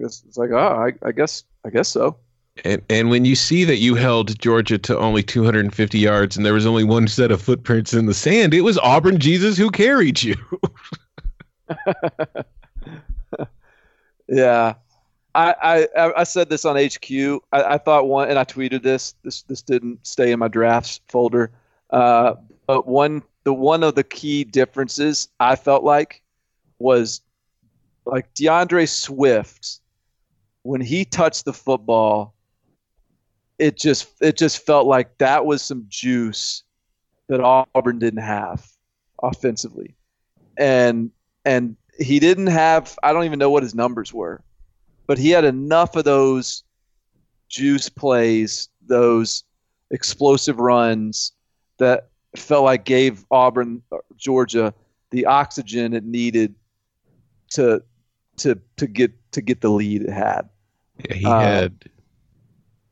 guess it's like oh I, I guess I guess so. And and when you see that you held Georgia to only 250 yards and there was only one set of footprints in the sand, it was Auburn Jesus who carried you. [laughs] Yeah. I, I, I said this on HQ. I, I thought one, and I tweeted this. This this didn't stay in my drafts folder. Uh, but one the one of the key differences I felt like was like D'Andre Swift when he touched the football. It just it just felt like that was some juice that Auburn didn't have offensively, and and he didn't have. I don't even know what his numbers were but he had enough of those juice plays, those explosive runs that felt like gave Auburn, Georgia, the oxygen it needed to to to get to get the lead it had. Yeah, he Uh, had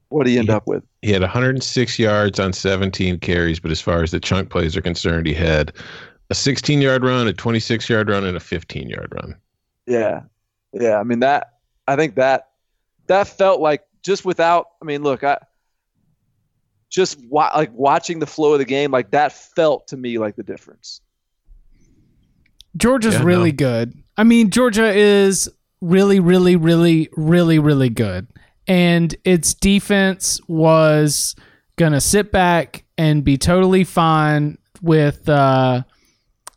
What did he end Yeah. up with? he had 106 yards on 17 carries, but as far as the chunk plays are concerned, he had a 16 yard run, a 26 yard run, and a 15 yard run. Yeah, yeah. I mean that. I think that that felt like just without. I mean, look, I just wa- like watching the flow of the game, like that felt to me like the difference. Georgia's Yeah, really no. good. I mean, Georgia is really, really, really, really, really good. And its defense was going to sit back and be totally fine with uh,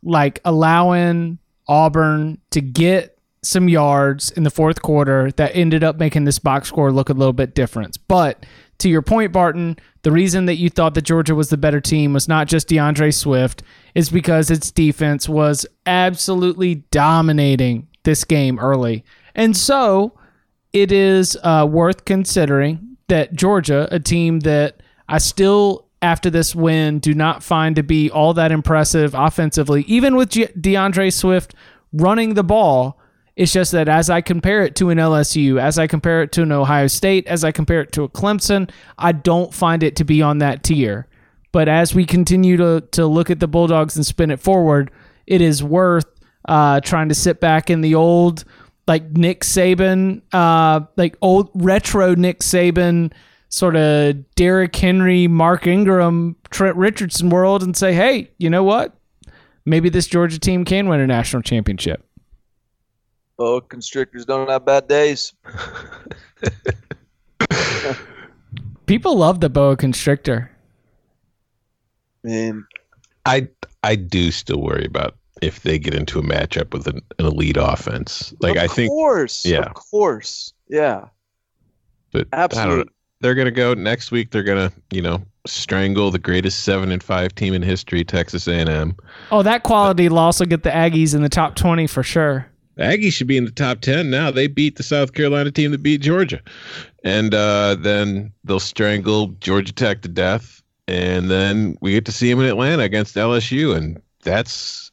like allowing Auburn to get some yards in the fourth quarter that ended up making this box score look a little bit different. But to your point, Barton, the reason that you thought that Georgia was the better team was not just D'Andre Swift, is because its defense was absolutely dominating this game early. And so it is uh, worth considering that Georgia, a team that I still, after this win, do not find to be all that impressive offensively, even with Ge- D'Andre Swift running the ball. It's just that as I compare it to an LSU, as I compare it to an Ohio State, as I compare it to a Clemson, I don't find it to be on that tier. But as we continue to, to look at the Bulldogs and spin it forward, it is worth uh, trying to sit back in the old, like Nick Saban, uh, like old retro Nick Saban, sort of Derrick Henry, Mark Ingram, Trent Richardson world and say, hey, you know what? Maybe this Georgia team can win a national championship. Oh, constrictors don't have bad days. [laughs] People love the boa constrictor. I mean, I I do still worry about if they get into a matchup with an, an elite offense. Like of I think, course, yeah. of course, yeah, but I don't know. absolutely. They're gonna go next week. They're gonna you know strangle the greatest seven and five team in history, Texas A&M. Oh, that quality will also get the Aggies in the top 20 for sure. The Aggies should be in the top 10 now. They beat the South Carolina team that beat Georgia. And uh, then they'll strangle Georgia Tech to death. And then we get to see them in Atlanta against LSU. And that's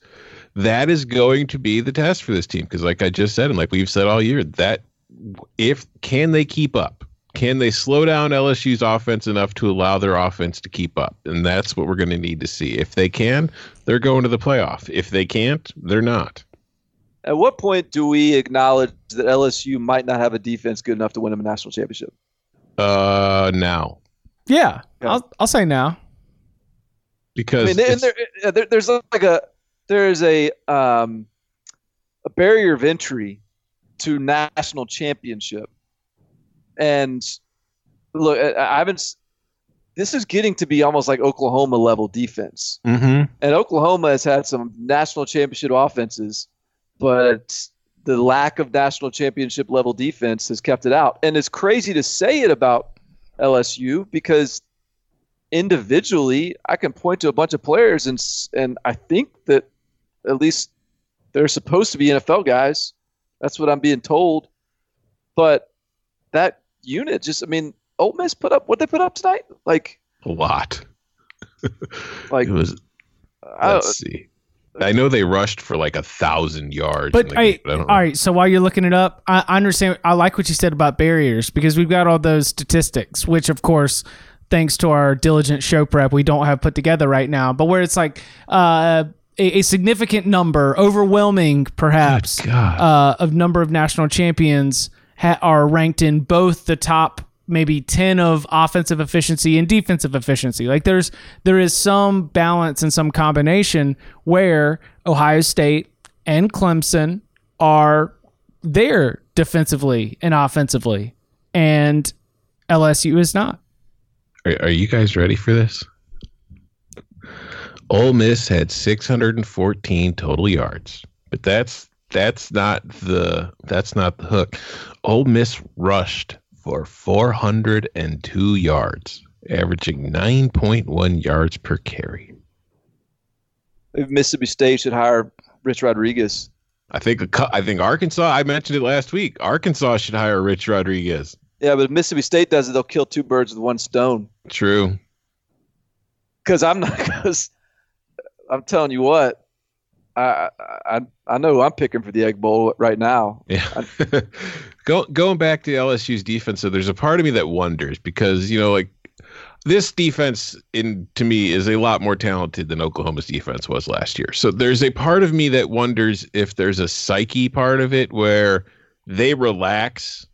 that is going to be the test for this team because, like I just said, and like we've said all year, that if can they keep up? Can they slow down LSU's offense enough to allow their offense to keep up? And that's what we're going to need to see. If they can, they're going to the playoff. If they can't, they're not. At what point do we acknowledge that LSU might not have a defense good enough to win them a national championship? Uh, now Yeah, Yeah. I'll I'll say now. because I mean, and there, there, there's like a there's a um, a barrier of entry to national championship, and look, I, I haven't. This is getting to be almost like Oklahoma level defense, Mhm. and Oklahoma has had some national championship offenses, but the lack of national championship level defense has kept it out. And it's crazy to say it about LSU because individually, I can point to a bunch of players, and and I think that at least they're supposed to be NFL guys. That's what I'm being told. But that unit just, I mean, Ole Miss put up what they put up tonight. Like, a lot. like [laughs] It was. Let's see. I know they rushed for like a thousand yards. But I, game, but I all right. So while you're looking it up, I, I understand. I like what you said about barriers because we've got all those statistics, which of course, thanks to our diligent show prep, we don't have put together right now. But where it's like uh, a, a significant number, overwhelming perhaps, uh, of number of national champions ha- are ranked in both the top maybe 10 of offensive efficiency and defensive efficiency like there's there is some balance and some combination where ohio state and clemson are there defensively and offensively and lsu is not Are, are you guys ready for this? Ole Miss had 614 total yards, but that's that's not the that's not the hook. Ole Miss rushed for 402 yards, averaging 9.1 yards per carry. If Mississippi State should hire Rich Rodriguez. I think a I think Arkansas. I mentioned it last week. Arkansas should hire Rich Rodriguez. Yeah, but if Mississippi State does it, they'll kill two birds with one stone. True. Because I'm not. [laughs] Because I'm telling you what, I, I I know I'm picking for the Egg Bowl right now. Yeah. [laughs] Go, going back to LSU's defense, so there's a part of me that wonders because, you know, like this defense in to me is a lot more talented than Oklahoma's defense was last year. So there's a part of me that wonders if there's a psyche part of it where they relax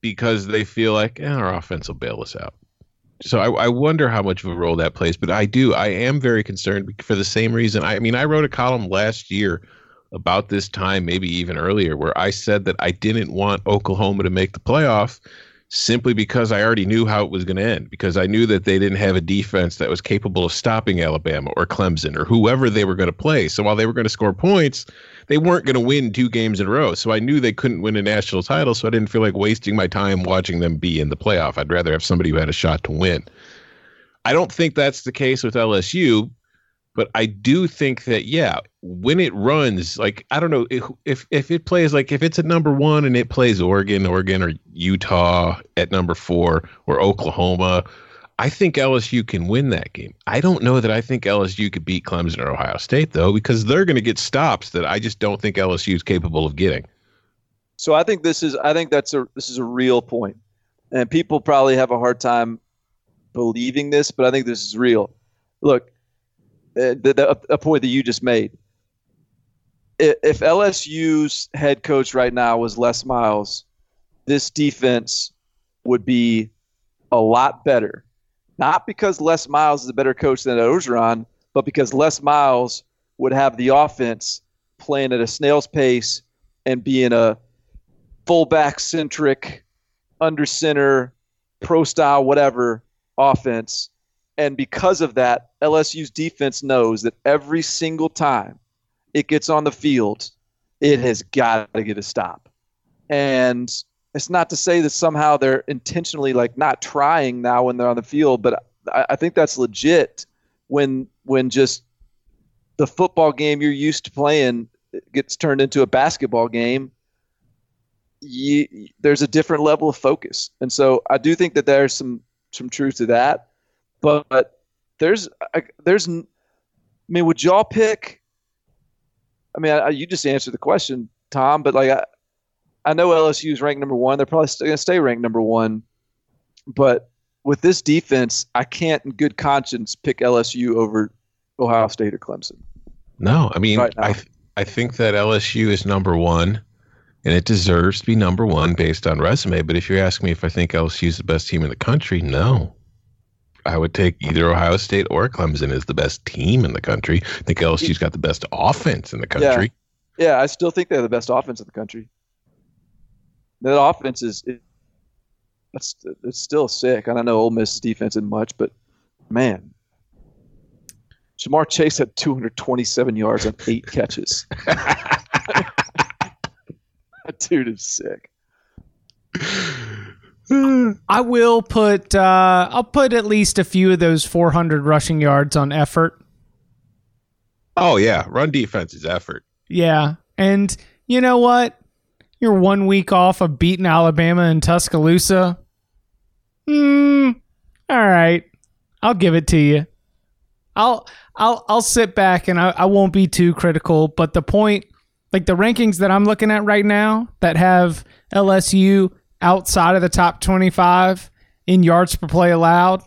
because they feel like eh, our offense will bail us out. So I, I wonder how much of a role that plays. But I do, I am very concerned for the same reason. I mean, I wrote a column last year about this time, maybe even earlier, where I said that I didn't want Oklahoma to make the playoff simply because I already knew how it was going to end, because I knew that they didn't have a defense that was capable of stopping Alabama or Clemson or whoever they were going to play. So while they were going to score points, they weren't going to win two games in a row. So I knew they couldn't win a national title. So I didn't feel like wasting my time watching them be in the playoff. I'd rather have somebody who had a shot to win. I don't think that's the case with LSU but I do think that yeah, when it runs, like I don't know if if, if it plays like if it's at number one and it plays Oregon, Oregon or Utah at number four or Oklahoma, I think LSU can win that game. I don't know that I think LSU could beat Clemson or Ohio State though, because they're going to get stops that I just don't think LSU is capable of getting. So I think this is I think that's a this is a real point. and people probably have a hard time believing this, but I think this is real. Look, uh, the, the, a point that you just made. If LSU's head coach right now was Les Miles, this defense would be a lot better. Not because Les Miles is a better coach than Orgeron, but because Les Miles would have the offense playing at a snail's pace and being a fullback centric, under center, pro style, whatever offense. And because of that, LSU's defense knows that every single time it gets on the field, it has got to get a stop. And it's not to say that somehow they're intentionally like not trying now when they're on the field, but I, I think that's legit when when just the football game you're used to playing gets turned into a basketball game you, there's a different level of focus. And so I do think that there's some some truth to that, but, but there's I, there's n- mean, would y'all pick? I mean, I, you just answered the question, Tom. But like, I, I know LSU is ranked number one. They're probably still going to stay ranked number one. But with this defense, I can't, in good conscience, pick LSU over Ohio State or Clemson. No, I mean, Right. I th- I think that LSU is number one, and it deserves to be number one based on resume. But if you're asking me if I think LSU is the best team in the country, no. I would take either Ohio State or Clemson as the best team in the country. I think LSU's got the best offense in the country. Yeah, I still think they're the best offense in the country. That offense is it, that's it's still sick. I don't know Ole Miss's defense isn't much, but man, Ja'Marr Chase had 227 yards on eight catches. [laughs] that dude is sick. I will put uh, I'll put at least a few of those 400 rushing yards on effort. Oh yeah, run defense is effort. Yeah, and you know what? You're one week off of beating Alabama in Tuscaloosa. Hmm. All right, I'll give it to you. I'll I'll I'll sit back and I, I won't be too critical. But the point, like the rankings that I'm looking at right now, that have LSU outside of the top 25 in yards per play allowed,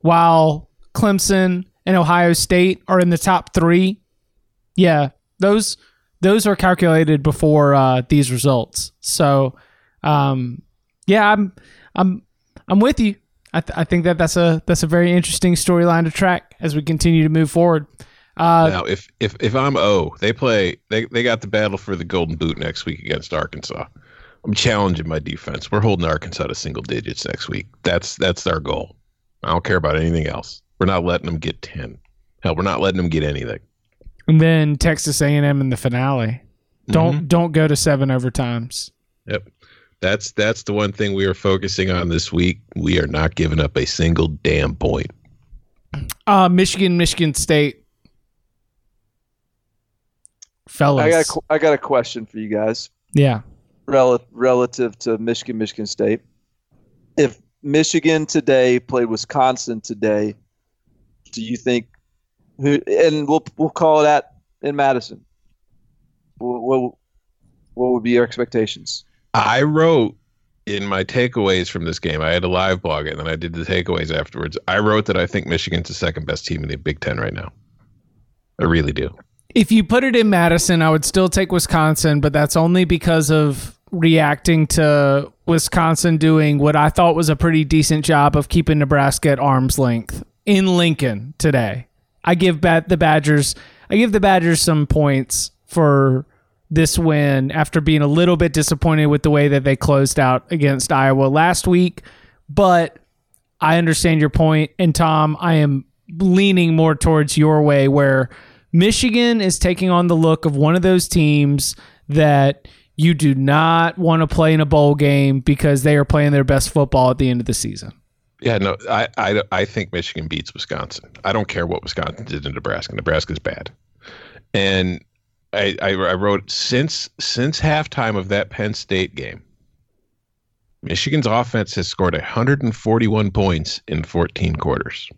while Clemson and Ohio State are in the top three. Yeah, those those are calculated before uh, these results. So, um, yeah, I'm I'm I'm with you. I, th- I think that that's a that's a very interesting storyline to track as we continue to move forward. Uh, now, if if if I'm O, they play. They they got the battle for the Golden Boot next week against Arkansas. I'm challenging my defense. We're holding Arkansas to single digits next week. That's that's our goal. I don't care about anything else. We're not letting them get ten. Hell, we're not letting them get anything. And then Texas A&M in the finale. Don't don't go to seven overtimes. Yep. That's that's the one thing we are focusing on this week. We are not giving up a single damn point. Uh, Michigan, Michigan State, fellas. I got a, I got a question for you guys. yeah. rel- relative to Michigan, Michigan State. If Michigan today played Wisconsin today, do you think who? And we'll we'll call it at in Madison. What what, what would be your expectations? I wrote in my takeaways from this game. I had a live blog it, and then I did the takeaways afterwards. I wrote that I think Michigan's the second best team in the Big Ten right now. I really do. If you put it in Madison, I would still take Wisconsin, but that's only because of reacting to Wisconsin doing what I thought was a pretty decent job of keeping Nebraska at arm's length in Lincoln today. I give the Badgers I give the Badgers some points for this win after being a little bit disappointed with the way that they closed out against Iowa last week, but I understand your point and Tom, I am leaning more towards your way where Michigan is taking on the look of one of those teams that you do not want to play in a bowl game because they are playing their best football at the end of the season. Yeah, no, I, I, I think Michigan beats Wisconsin. I don't care what Wisconsin did in Nebraska. Nebraska's bad, and I, I, I wrote since since halftime of that Penn State game, Michigan's offense has scored 141 points in 14 quarters.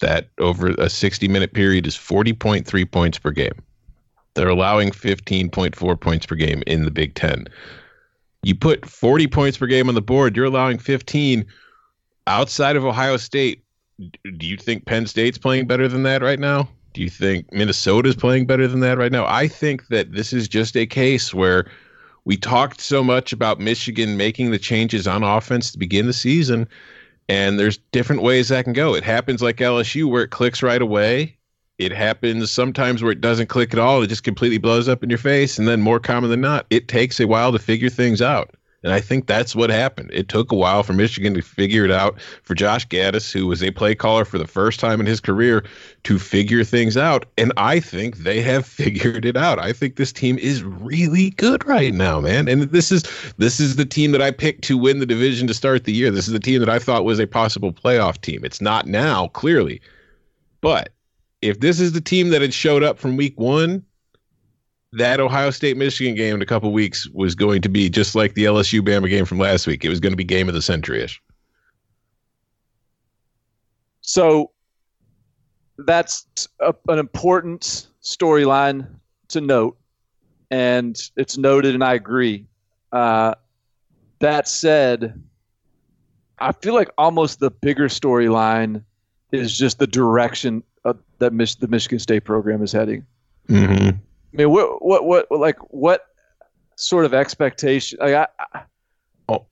That over a 60 minute period is 40.3 points per game. They're allowing 15.4 points per game in the Big Ten. You put 40 points per game on the board, you're allowing 15 outside of Ohio State, do you think Penn State's playing better than that right now? Do you think Minnesota's playing better than that right now? I think that this is just a case where we talked so much about Michigan making the changes on offense to begin the season, and there's different ways that can go. It happens like LSU where it clicks right away. It happens sometimes where it doesn't click at all. It just completely blows up in your face. And then, more common than not, it takes a while to figure things out. And I think that's what happened. It took a while for Michigan to figure it out, for Josh Gattis, who was a play caller for the first time in his career, to figure things out. And I think they have [laughs] figured it out. I think this team is really good right now, man. And this is this is the team that I picked to win the division to start the year. This is the team that I thought was a possible playoff team. It's not now, clearly. But if this is the team that had showed up from week one, that Ohio State Michigan game in a couple weeks was going to be just like the LSU Bama game from last week. It was going to be game of the century ish. So that's a, an important storyline to note, and it's noted, and I agree. Uh, that said, I feel like almost the bigger storyline is just the direction uh, that Mich- the Michigan State program is heading. Mm-hmm. I mean, what, what, what, like, what sort of expectation? Like, I, I, Oh.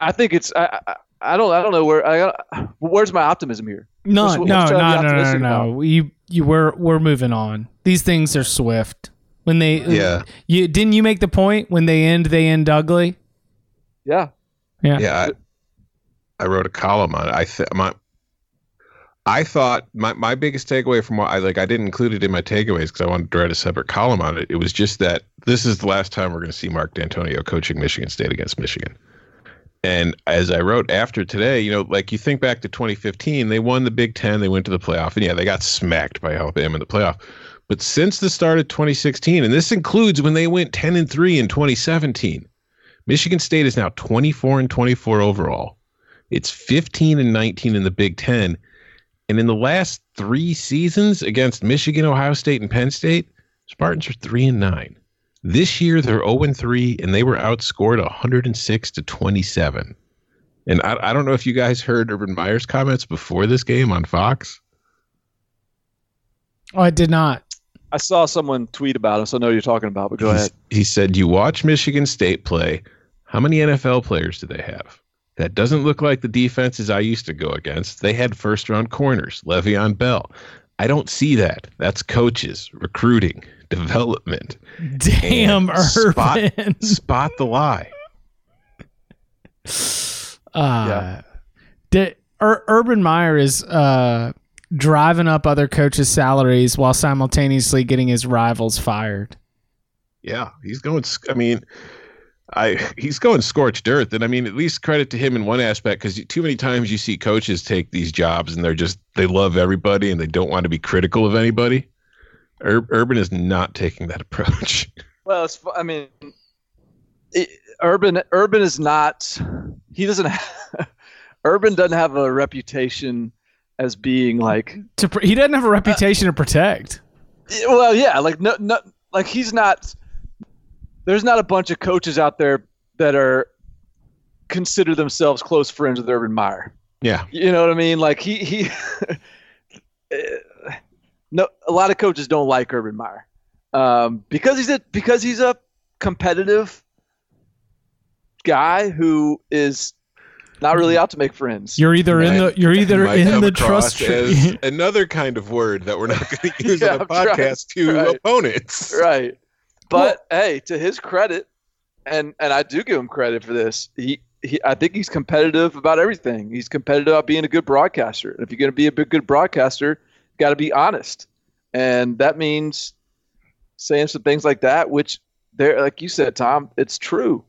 I think it's. I, I, I don't. I don't know where. I, where's my optimism here? No, What's- no, what's no, trying no, no, no. You, you, we're, we're moving on. These things are swift. When they, Yeah. you didn't you make the point when they end, they end ugly. Yeah. Yeah. Yeah, I, I wrote a column on it. I th- my, I thought my, my biggest takeaway from what I like I didn't include it in my takeaways because I wanted to write a separate column on it. It was just that this is the last time we're going to see Mark Dantonio coaching Michigan State against Michigan. And as I wrote after today, you know, like you think back to 2015, they won the Big Ten, they went to the playoff, and yeah, they got smacked by Alabama in the playoff. But since the start of 2016, and this includes when they went 10 and 3 in 2017, Michigan State is now 24 and 24 overall. It's 15 and 19 in the Big Ten. And in the last three seasons against Michigan, Ohio State, and Penn State, Spartans are 3 and 9. This year they're 0 and 3, and they were outscored 106 to 27. And I, I don't know if you guys heard Urban Meyer's comments before this game on Fox. Oh, I did not. I saw someone tweet about it, so I know what you're talking about. But go He's- ahead. He said, You watch Michigan State play. How many NFL players do they have? That doesn't look like the defenses I used to go against. They had first round corners, Le'Veon Bell. I don't see that. That's coaches, recruiting, [laughs] development. Damn, And spot- Urban. [laughs] Spot the lie. Uh, the, Ur- Urban Meyer is uh, driving up other coaches' salaries while simultaneously getting his rivals fired. Yeah, he's going. I mean, I he's going scorched earth, and I mean, at least credit to him in one aspect because too many times you see coaches take these jobs and they're just they love everybody and they don't want to be critical of anybody. Ur- Urban is not taking that [laughs] approach. Well, it's. I mean, it, Urban. Urban is not. He doesn't. Have, [laughs] Urban doesn't have a reputation as being like. To pr- he doesn't have a reputation to protect. Uh, well, yeah, like no, no, like he's not. There's not a bunch of coaches out there that are consider themselves close friends with Urban Meyer. yeah, You know what I mean? Like he he. [laughs] no, a lot of coaches don't like Urban Meyer um, because he's a because he's a competitive guy who is not really out to make friends. You're either in the you're either in the trust as tree. [laughs] another kind of word that we're not going to use Yeah, on a I'm trying- podcast to right. opponents. right. But hey, to his credit, and and I do give him credit for this. He he, I think he's competitive about everything. He's competitive about being a good broadcaster. And if you're going to be a big, good broadcaster, got to be honest, and that means saying some things like that, which there, like you said, Tom, it's true.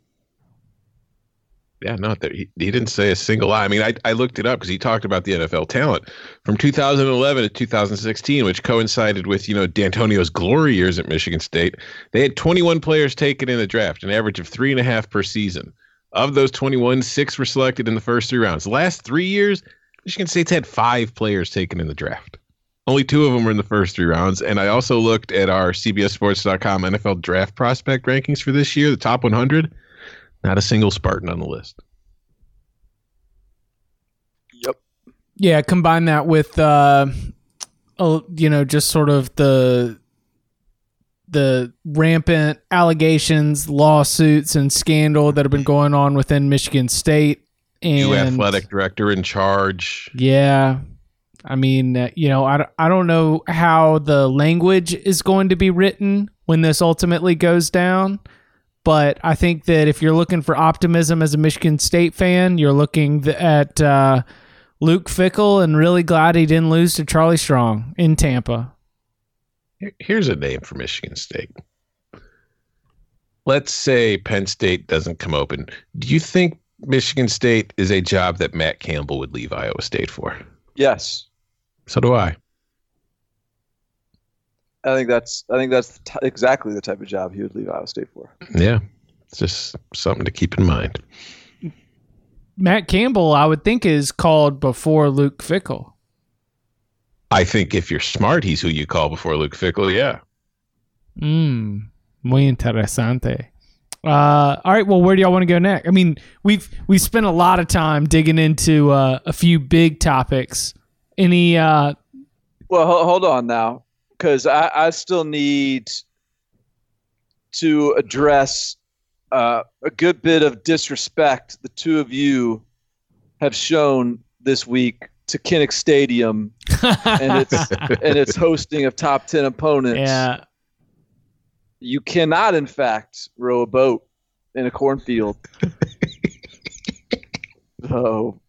Yeah, no, he, he didn't say a single lie. I mean, I, I looked it up because he talked about the NFL talent from 2011 to 2016, which coincided with, you know, Dantonio's glory years at Michigan State. They had 21 players taken in the draft, an average of three and a half per season. Of those 21, six were selected in the first three rounds. The last three years, Michigan State's had five players taken in the draft. Only two of them were in the first three rounds. And I also looked at our CBSSports.com NFL draft prospect rankings for this year, the top 100. Not a single Spartan on the list. Yep. Yeah, combine that with uh, uh, you know, just sort of the the rampant allegations, lawsuits, and scandal that have been going on within Michigan State. And New athletic director in charge. Yeah. I mean, uh, you know, I, I don't know how the language is going to be written when this ultimately goes down. But I think that if you're looking for optimism as a Michigan State fan, you're looking at uh, Luke Fickell and really glad he didn't lose to Charlie Strong in Tampa. Here's a name for Michigan State. Let's say Penn State doesn't come open. Do you think Michigan State is a job that Matt Campbell would leave Iowa State for? Yes. So do I. I think that's I think that's t- exactly the type of job he would leave Iowa State for. Yeah. It's just something to keep in mind. Matt Campbell, I would think, is called before Luke Fickell. I think if you're smart, he's who you call before Luke Fickell. Yeah. Mm, muy interesante. Uh, all right. Well, where do y'all want to go next? I mean, we've we've spent a lot of time digging into uh, a few big topics. Any? Uh, Well, ho- hold on now, because I, I still need to address uh, a good bit of disrespect the two of you have shown this week to Kinnick Stadium and [laughs] its and its hosting of top ten opponents. yeah. You cannot, in fact, row a boat in a cornfield. [laughs] so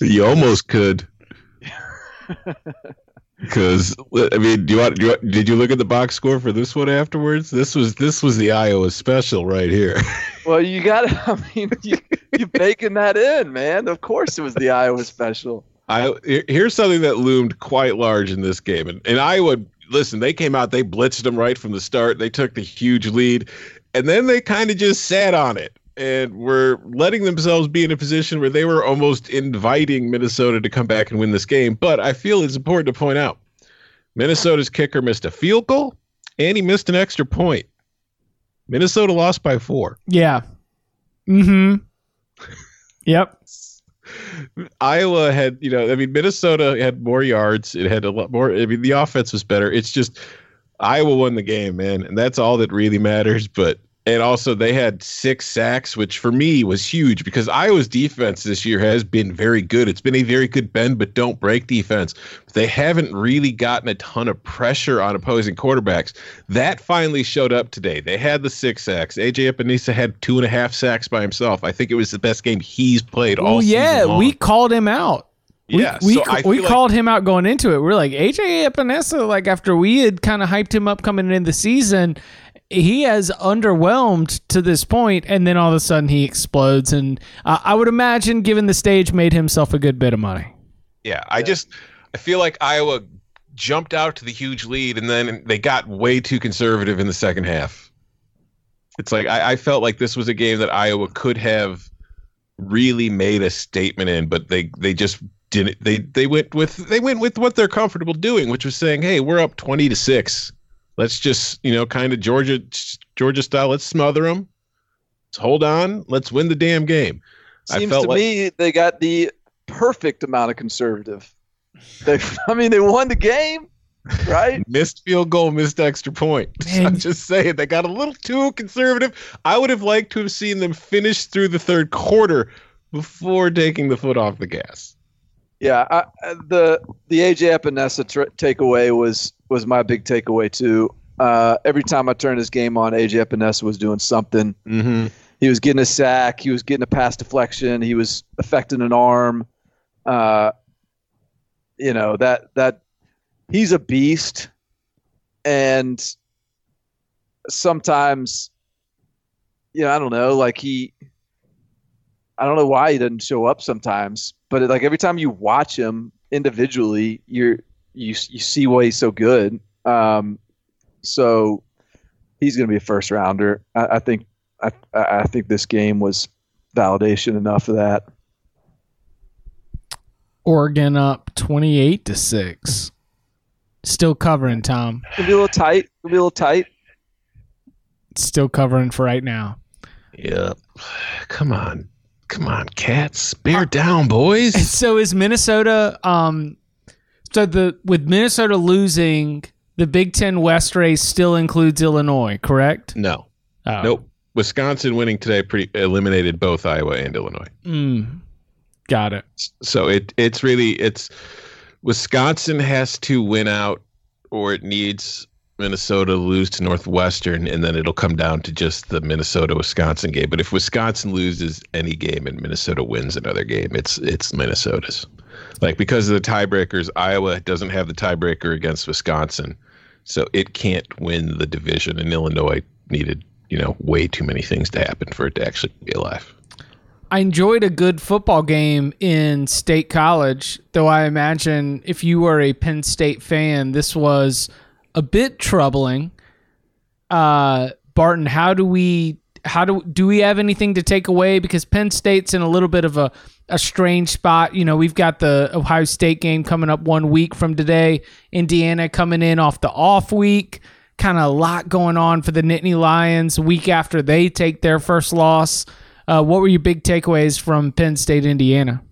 You almost could. [laughs] Because I mean, do you want, do you? Did you look at the box score for this one afterwards? This was this was the Iowa special right here. [laughs] Well, you got [laughs] I mean, you, you baking that in, man. Of course it was the Iowa special. I here's something that loomed quite large in this game, and, and Iowa. Listen, they came out, they blitzed them right from the start. They took the huge lead, and then they kind of just sat on it and were letting themselves be in a position where they were almost inviting Minnesota to come back and win this game. But I feel it's important to point out Minnesota's kicker missed a field goal and he missed an extra point. Minnesota lost by four. Yeah. Mm-hmm. Yep. Iowa had, you know, I mean, Minnesota had more yards. It had a lot more. I mean, the offense was better. It's just Iowa won the game, man, and that's all that really matters. But and also they had six sacks, which for me was huge because Iowa's defense this year has been very good. It's been a very good bend but don't break defense. They haven't really gotten a ton of pressure on opposing quarterbacks. That finally showed up today. They had the six sacks. AJ Epenesa had two and a half sacks by himself. I think it was the best game he's played all Oh yeah, we called him out. We, Yeah, we, so we like- called him out going into it. We're like AJ Epenesa. Like after we had kind of hyped him up coming in the season, he has underwhelmed to this point, and then all of a sudden he explodes. And uh, I would imagine, given the stage, made himself a good bit of money. Yeah, I just I feel like Iowa jumped out to the huge lead and then they got way too conservative in the second half. It's like I, I felt like this was a game that Iowa could have really made a statement in, but they they just didn't. They they went with they went with what they're comfortable doing, which was saying, "Hey, we're up twenty to six. Let's just you know kind of Georgia Georgia style. Let's smother them. Let's hold on. Let's win the damn game." I Seems felt to like- me they got the perfect amount of conservative. They, [laughs] I mean, they won the game, right? [laughs] missed field goal, missed extra point. [laughs] Man. I'm just saying they got a little too conservative. I would have liked to have seen them finish through the third quarter before taking the foot off the gas. Yeah, I, the the AJ Epenesa tr- takeaway was was my big takeaway too. Uh, every time I turned this game on, AJ Epenesa was doing something. Mm-hmm. He was getting a sack. He was getting a pass deflection. He was affecting an arm. Uh, you know that that he's a beast, and sometimes, you know, I don't know, like he. I don't know why he doesn't show up sometimes, but like every time you watch him individually, you're you you see why he's so good. Um, so he's going to be a first rounder. I, I think I I think this game was validation enough of that. Oregon up twenty-eight to six. Still covering, Tom. It'll be a little tight. It'll be a little tight. Still covering for right now. Yep. [sighs] Come on. Come on, cats. Bear down, boys. [laughs] So is Minnesota um so the with Minnesota losing the Big 10 West race still includes Illinois, correct? No. Oh. Nope. Wisconsin winning today pretty eliminated both Iowa and Illinois. Mm. Got it. So it it's really it's Wisconsin has to win out or it needs Minnesota lose to Northwestern and then it'll come down to just the Minnesota Wisconsin game. But if Wisconsin loses any game and Minnesota wins another game, it's it's Minnesota's. Like because of the tiebreakers, Iowa doesn't have the tiebreaker against Wisconsin. So it can't win the division and Illinois needed, you know, way too many things to happen for it to actually be alive. I enjoyed a good football game in State College, though I imagine if you were a Penn State fan, this was a bit troubling. Uh, Barton, how do we how do do we have anything to take away? Because Penn State's in a little bit of a a strange spot. You know, we've got the Ohio State game coming up one week from today. Indiana coming in off the off week. Kind of a lot going on for the Nittany Lions week after they take their first loss. Uh, what were your big takeaways from Penn State, Indiana?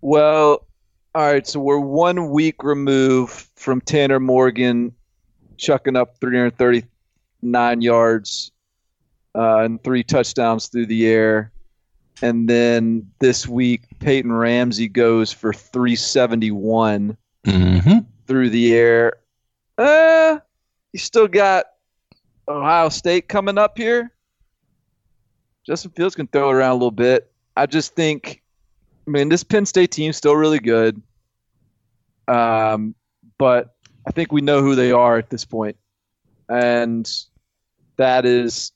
Well, all right. So we're one week removed from Tanner Morgan chucking up 339 yards uh, and three touchdowns through the air. And then this week, Peyton Ramsey goes for 371 Mm-hmm. through the air. Uh, you still got Ohio State coming up here. Justin Fields can throw it around a little bit. I just think, I mean, this Penn State team's still really good. Um, but I think we know who they are at this point, and that is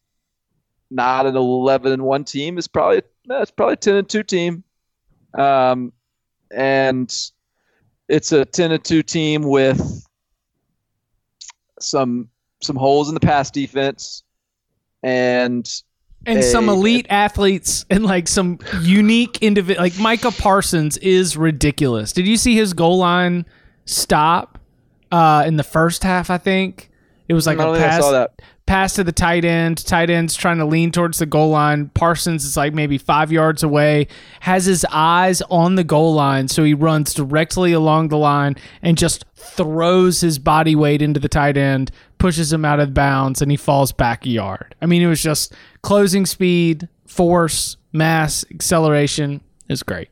not an 11 and one team. It's probably no, it's probably 10 and two team, um, and it's a 10 and two team with some some holes in the pass defense, and and some elite athletes and like some unique individual like Micah Parsons is ridiculous. Did you see his goal line stop uh in the first half, I think? It was like a pass saw that. pass to the tight end. Tight end's trying to lean towards the goal line. Parsons is like maybe five yards away, has his eyes on the goal line, so he runs directly along the line and just throws his body weight into the tight end, pushes him out of bounds, and he falls back a yard. I mean, it was just closing speed, force, mass, acceleration. is great.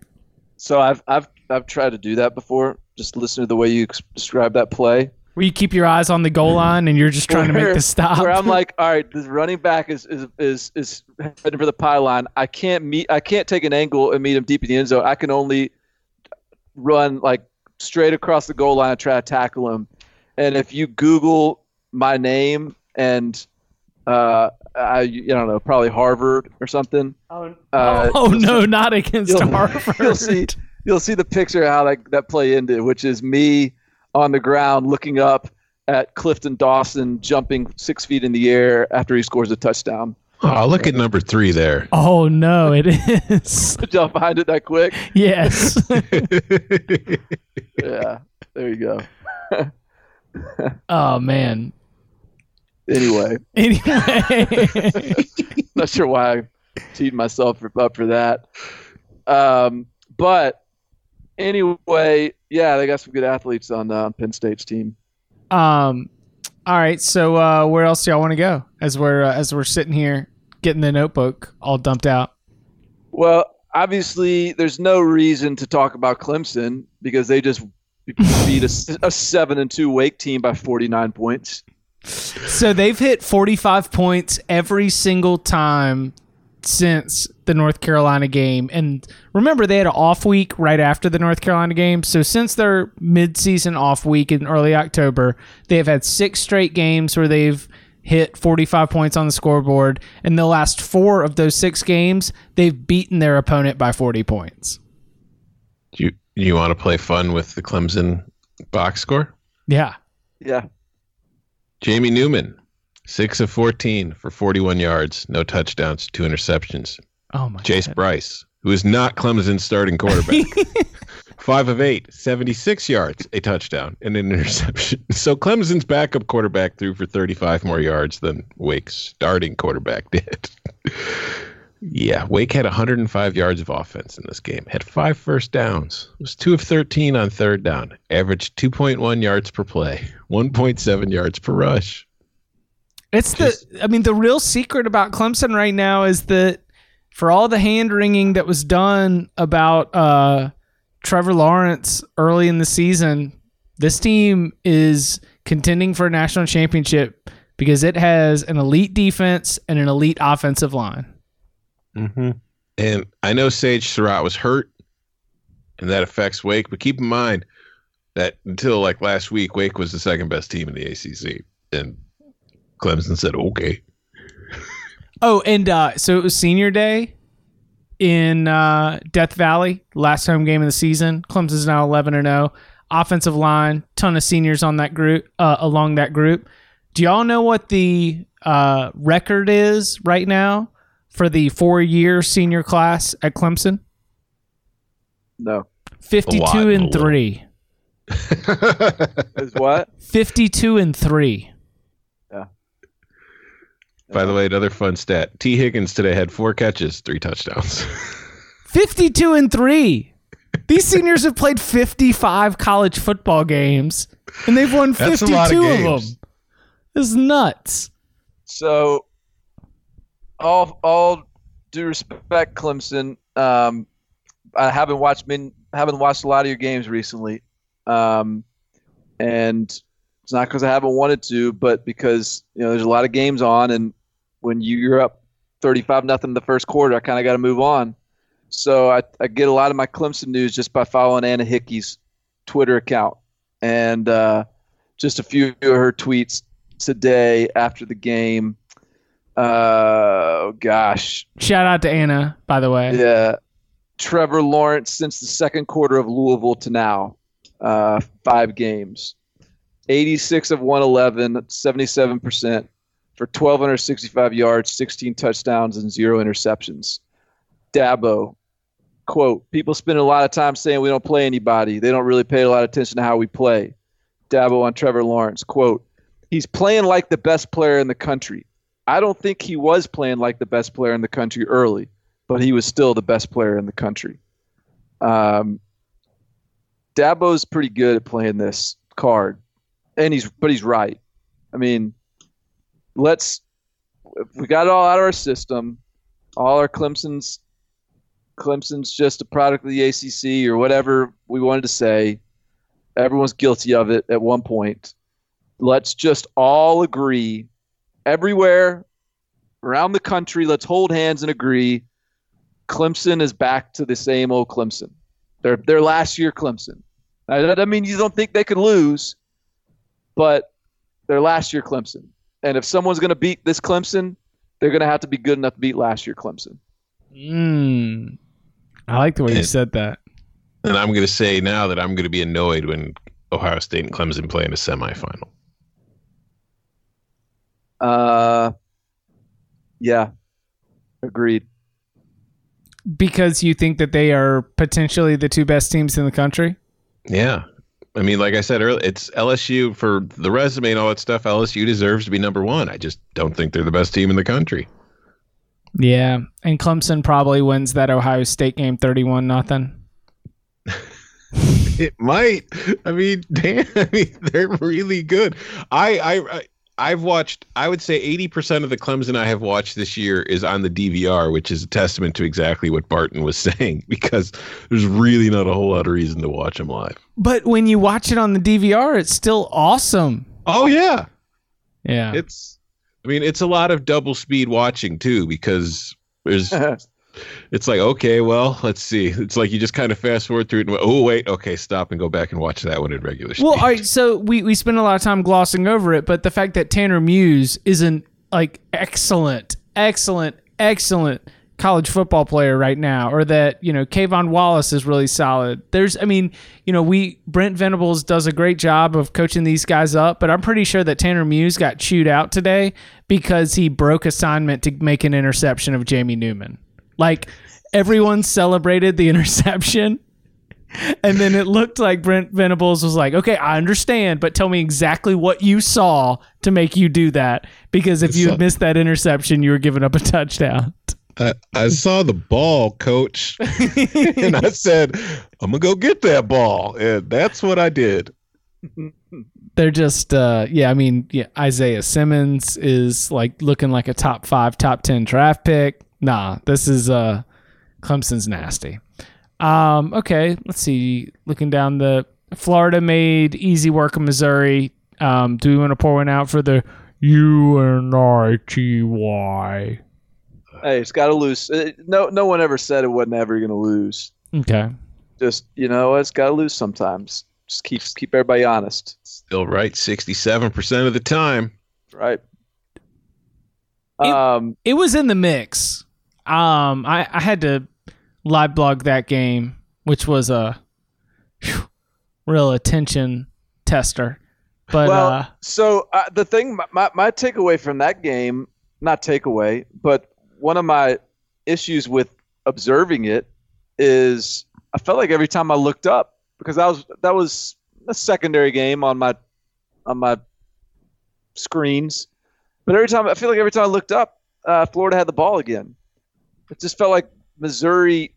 So I've I've I've tried to do that before. Just listen to the way you describe that play. Where you keep your eyes on the goal line and you're just trying to make the stop. Where I'm like, [laughs] all right, this running back is is is is heading for the pylon. I can't meet. I can't take an angle and meet him deep in the end zone. I can only run like straight across the goal line and try to tackle him. And if you Google my name and uh, I, I don't know, probably Harvard or something. Uh, oh no, not against you'll, Harvard. you'll see you'll see the picture of how that, that play ended, which is me on the ground looking up at Clifton Dawson jumping six feet in the air after he scores a touchdown. Oh, look at number three there. Oh no, it is. Did [laughs] y'all find it that quick? yes. [laughs] [laughs] Yeah, there you go. Oh man. Anyway, [laughs] Anyway, [laughs] not sure why I teed myself up for that. Um, but anyway, yeah, they got some good athletes on uh, Penn State's team. um, all right. So uh, where else do y'all want to go as we're uh, as we're sitting here getting the notebook all dumped out? Well, obviously, there's no reason to talk about Clemson because they just [laughs] beat a, a seven and two Wake team by 49 points. So they've hit 45 points every single time since the North Carolina game. And remember, they had an off week right after the North Carolina game. So since their midseason off week in early October, they have had six straight games where they've hit 45 points on the scoreboard. In the last four of those six games, they've beaten their opponent by 40 points. you you want to play fun with the Clemson box score? Yeah. Yeah, Jamie Newman, six of fourteen for forty-one yards, no touchdowns, two interceptions. Oh, my Chase God. Brice, who is not Clemson's starting quarterback, [laughs] five of eight, 76 yards, a touchdown, and an interception. [laughs] So Clemson's backup quarterback threw for 35 more yards than Wake's starting quarterback did. [laughs] yeah, Wake had 105 yards of offense in this game, had five first downs, was two of 13 on third down, averaged 2.1 yards per play, 1.7 yards per rush. It's the I mean the real secret about Clemson right now is that for all the hand wringing that was done about uh, Trevor Lawrence early in the season, this team is contending for a national championship because it has an elite defense and an elite offensive line. Mm-hmm. And I know Sage Surratt was hurt, and that affects Wake. But keep in mind that until like last week, Wake was the second best team in the ACC, and Clemson said, "Okay." Oh, and uh, so it was senior day in uh, Death Valley, last home game of the season. Clemson's now eleven and zero. Offensive line, ton of seniors on that group, uh, along that group. Do y'all know what the uh, record is right now for the four-year senior class at Clemson? No. Fifty-two lot, and three. [laughs] Is what? Fifty-two and three. By the way, another fun stat: Tee Higgins today had four catches, three touchdowns. [laughs] 52 and 3. These seniors have played 55 college football games and they've won 52 of of, them. This is nuts. So, all all due respect, Clemson. Um, I haven't watched been haven't watched a lot of your games recently, um, and it's not because I haven't wanted to, but because you know there's a lot of games on, and when you're up 35 nothing in the first quarter, I kind of got to move on. So I, I get a lot of my Clemson news just by following Anna Hickey's Twitter account, and uh, just a few of her tweets today after the game. Uh, gosh, Shout out to Anna, by the way. yeah. Trevor Lawrence since the second quarter of Louisville to now, uh, five games, 86 of 111, 77% for 1,265 yards, 16 touchdowns, and zero interceptions. Dabo, quote, people spend a lot of time saying we don't play anybody. They don't really pay a lot of attention to how we play. Dabo on Trevor Lawrence, quote, he's playing like the best player in the country. I don't think he was playing like the best player in the country early, but he was still the best player in the country. Um, Dabo's pretty good at playing this card, and he's but he's right. I mean, let's we got it all out of our system. All our Clemson's Clemson's just a product of the ACC or whatever we wanted to say. Everyone's guilty of it at one point. Let's just all agree everywhere around the country. Let's hold hands and agree. Clemson is back to the same old Clemson. They're their last year Clemson. I, that doesn't mean you don't think they could lose, but they're last year Clemson. And if someone's going to beat this Clemson, they're going to have to be good enough to beat last year Clemson. Mm. I like the way you said that. and I'm going to say now that I'm going to be annoyed when Ohio State and Clemson play in a semifinal. Uh, yeah, agreed. Because you think that they are potentially the two best teams in the country? Yeah. I mean, like I said earlier, it's LSU for the resume and all that stuff. LSU deserves to be number one. I just don't think they're the best team in the country. Yeah. And Clemson probably wins that Ohio State game 31 nothing. [laughs] It might. I mean, [laughs] damn. I mean, they're really good. I, I, I I've watched. I would say eighty percent of the Clemson I have watched this year is on the DVR, which is a testament to exactly what Barton was [laughs] saying. Because there's really not a whole lot of reason to watch them live. But when you watch it on the DVR, it's still awesome. Oh yeah, Yeah. it's. I mean, it's a lot of double speed watching too, because there's. [laughs] It's like okay, well, let's see. It's like you just kind of fast forward through it and oh wait, okay, stop and go back and watch that one in regular speed. Well, all right, so we, we spend a lot of time glossing over it, but the fact that Tanner Muse is an like excellent, excellent, excellent college football player right now, or that, you know, K'Von Wallace is really solid. There's I mean, you know, we Brent Venables does a great job of coaching these guys up, but I'm pretty sure that Tanner Muse got chewed out today because he broke assignment to make an interception of Jamie Newman. Like everyone celebrated the [laughs] interception. And then it looked like Brent Venables was like, okay, I understand, but tell me exactly what you saw to make you do that. Because if you had missed that interception, you were giving up a touchdown. I, I saw the ball, coach, [laughs] and I said, I'm gonna go get that ball, and that's what I did. They're just, uh, yeah, I mean, yeah, Isaiah Simmons is like looking like a top five, top 10 draft pick. Nah, this is, uh, Clemson's nasty. Um, okay, let's see. Looking down the Florida made easy work of Missouri. Um, do we want to pour one out for the U N I T Y? Hey, it's got to lose. Uh, No, no one ever said it wasn't ever going to lose. Okay. Just you know, it's got to lose sometimes. Just keep keep everybody honest, Still right, 67% of the time. right? It- Um, It was in the mix. Um, I, I had to live blog that game, which was a whew, real attention tester. But well, uh, so uh, the thing, my, my, my takeaway from that game, not takeaway, but one of my issues with observing it is I felt like every time I looked up because that was that was a secondary game on my on my screens, but every time I feel like every time I looked up, uh, Florida had the ball again. It just felt like Missouri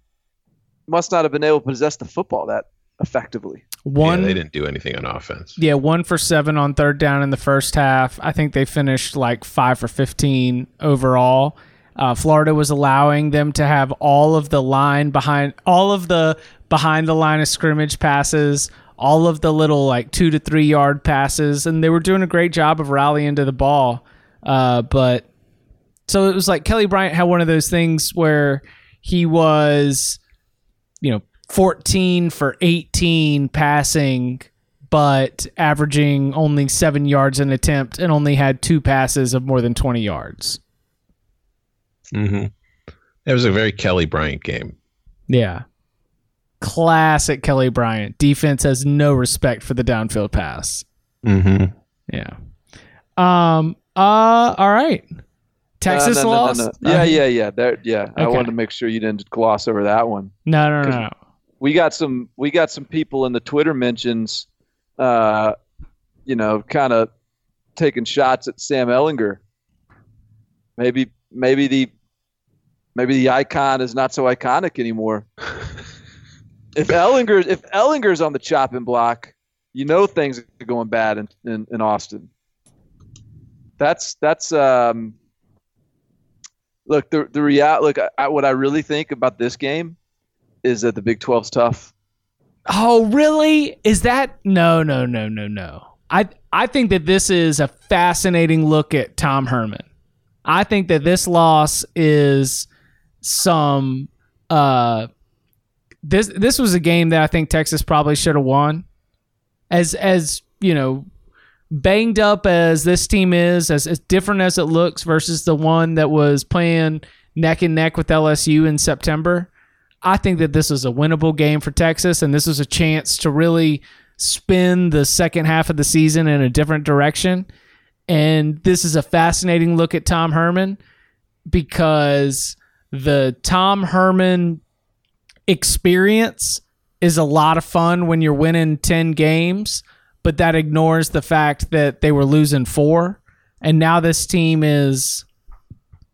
must not have been able to possess the football that effectively. one yeah, they didn't do anything on offense. Yeah, one for seven on third down in the first half. I think they finished like five for 15 overall. Uh, Florida was allowing them to have all of the line behind, all of the behind the line of scrimmage passes, all of the little like two to three yard passes, and they were doing a great job of rallying to the ball. Uh, but so it was like Kelly Bryant had one of those things where he was, you know, 14 for 18 passing, but averaging only seven yards an attempt and only had two passes of more than 20 yards. Mm-hmm. It was a very Kelly Bryant game. Yeah. Classic Kelly Bryant. Defense has no respect for the downfield pass. Mm-hmm. Yeah. Um. Uh. All right. Texas Uh, no, no, no, lost. no. Yeah, yeah, yeah. There, yeah. I wanted to make sure you didn't gloss over that one. No, no, no, no. we got some we got some people in the Twitter mentions, uh, you know, kind of taking shots at Sam Ehlinger. Maybe maybe the maybe the icon is not so iconic anymore. [laughs] if Ehlinger if Ehlinger's on the chopping block, you know things are going bad in, in, in Austin. That's that's um look the the real look I, I, what I really think about this game is that the Big 12's tough. Oh, really? Is that no, no, no, no, no? I I think that this is a fascinating look at Tom Herman. I think that this loss is some uh this this was a game that I think Texas probably should have won. As as, you know, banged up as this team is, as, as different as it looks versus the one that was playing neck and neck with LSU in September. I think that this is a winnable game for Texas, and this is a chance to really spin the second half of the season in a different direction. And this is a fascinating look at Tom Herman because the Tom Herman experience is a lot of fun when you're winning 10 games, but that ignores the fact that they were losing four. And now this team is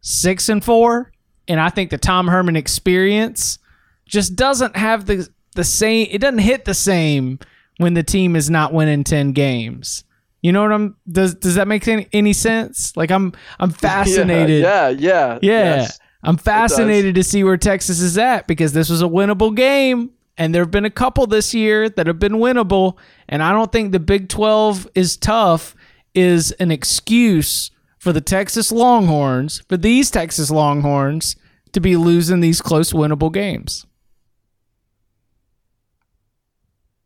six and four. And I think the Tom Herman experience just doesn't have the the same it doesn't hit the same when the team is not winning 10 games. You know what I'm does does that make any, any sense? Like I'm I'm [laughs] fascinated. Yeah, yeah, yeah. Yeah. yes. I'm fascinated to see where Texas is at because this was a winnable game and there have been a couple this year that have been winnable and I don't think the Big 12 is tough is an excuse for the Texas Longhorns, for these Texas Longhorns to be losing these close winnable games.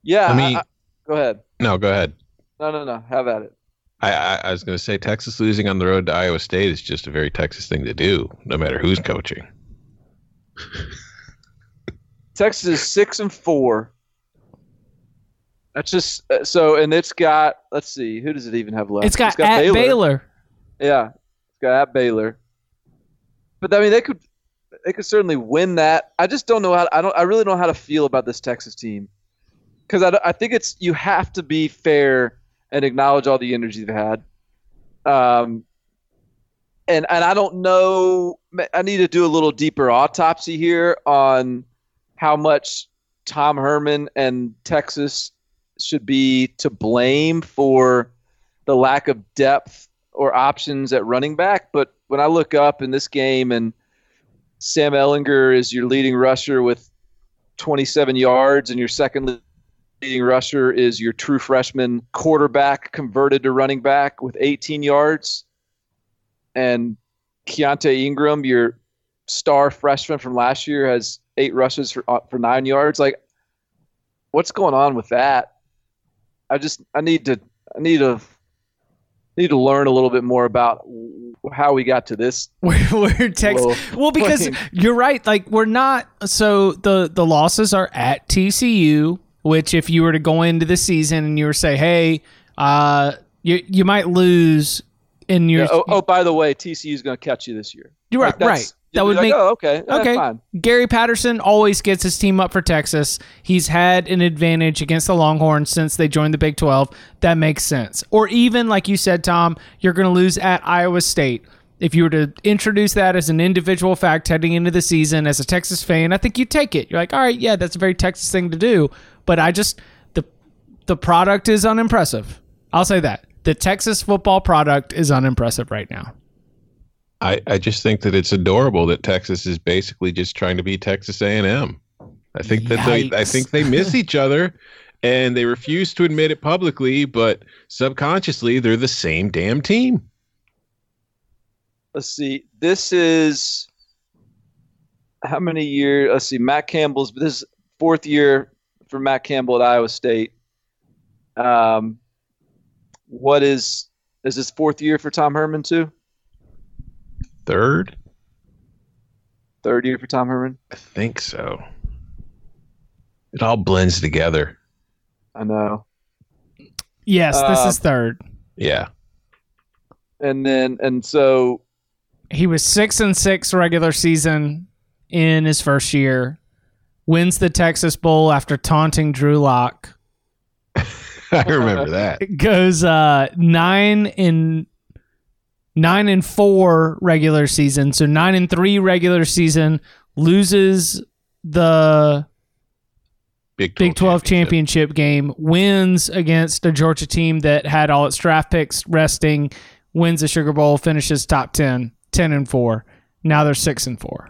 Yeah. I mean- go ahead. No, go ahead. No, no, no. Have at it. I, I, I was going to say Texas losing on the road to Iowa State is just a very Texas thing to do, no matter who's coaching. [laughs] Texas is six and four. That's just uh, so, and it's got. Let's see, who does it even have left? It's got, at Baylor. Yeah, it's got at Baylor. But I mean, they could, they could certainly win that. I just don't know how. I don't. I really don't know how to feel about this Texas team because I, I think it's you have to be fair and acknowledge all the energy they've had. Um, and and I don't know. I need to do a little deeper autopsy here on how much Tom Herman and Texas should be to blame for the lack of depth or options at running back. But when I look up in this game and Sam Ehlinger is your leading rusher with 27 yards, and your second leading rusher is your true freshman quarterback converted to running back with 18 yards, and Keontae Ingram, your star freshman from last year, has eight rushes for uh, for nine yards. Like, what's going on with that? I just I need to I need to need to learn a little bit more about how we got to this. [laughs] Where Texas? Well, because playing. you're right. Like we're not. So the the losses are at TCU. Which, if you were to go into the season and you were say, "Hey, uh, You you might lose in your. Yeah, oh, oh, by the way, TCU is going to catch you this year. You're right. Like, that's- right. That would like, make Oh, okay. eh, Okay. fine. Gary Patterson always gets his team up for Texas. He's had an advantage against the Longhorns since they joined the Big 12. That makes sense. Or even, like you said, Tom, you're going to lose at Iowa State. If you were to introduce that as an individual fact heading into the season as a Texas fan, I think you take it. You're like, all right, yeah, that's a very Texas thing to do. But I just the the product is unimpressive. I'll say that. The Texas football product is unimpressive right now. I, I just think that it's adorable that Texas is basically just trying to be Texas A&M. I think that they I think they miss each other and they refuse to admit it publicly, but subconsciously they're the same damn team. Let's see. This is how many years? Let's see. Matt Campbell's this is fourth year for Matt Campbell at Iowa State. Um, what is is this fourth year for Tom Herman too? Third? Third year for Tom Herman. I think so. It all blends together. I know. Yes, this Uh, is third. Yeah. And then and so He was six and six regular season in his first year. Wins the Texas Bowl after taunting Drew Lock. [laughs] I remember that. Goes uh, nine in nine and four regular season. So nine and three regular season. Loses the Big 12, Big 12 championship game. Wins against a Georgia team that had all its draft picks resting. Wins the Sugar Bowl. Finishes top 10. 10 and four. Now they're six and four.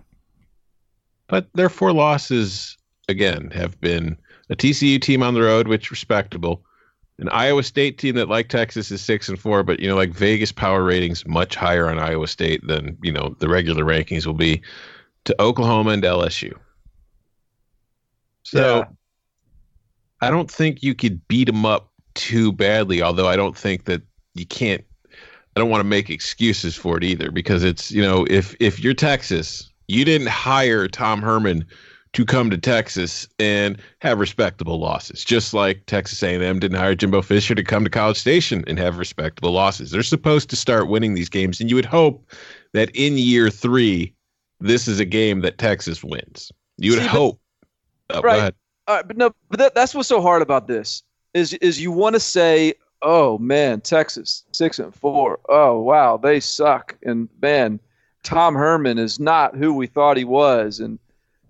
But their four losses, again, have been a TCU team on the road, which respectable. An Iowa State team that, like Texas, is six and four, but you know, like Vegas power ratings much higher on Iowa State than you know the regular rankings will be to Oklahoma and LSU. So Yeah. I don't think you could beat them up too badly. Although I don't think that you can't. I don't want to make excuses for it either because it's you know if if you're Texas, you didn't hire Tom Herman to come to Texas and have respectable losses, just like Texas A&M didn't hire Jimbo Fisher to come to College Station and have respectable losses. They're supposed to start winning these games, and you would hope that in year three, this is a game that Texas wins. You would See, but- hope. Oh, Right. All right, but no, but that, that's what's so hard about this is is you want to say, oh man, Texas six and four. Oh wow, they suck, and man, Tom Herman is not who we thought he was, and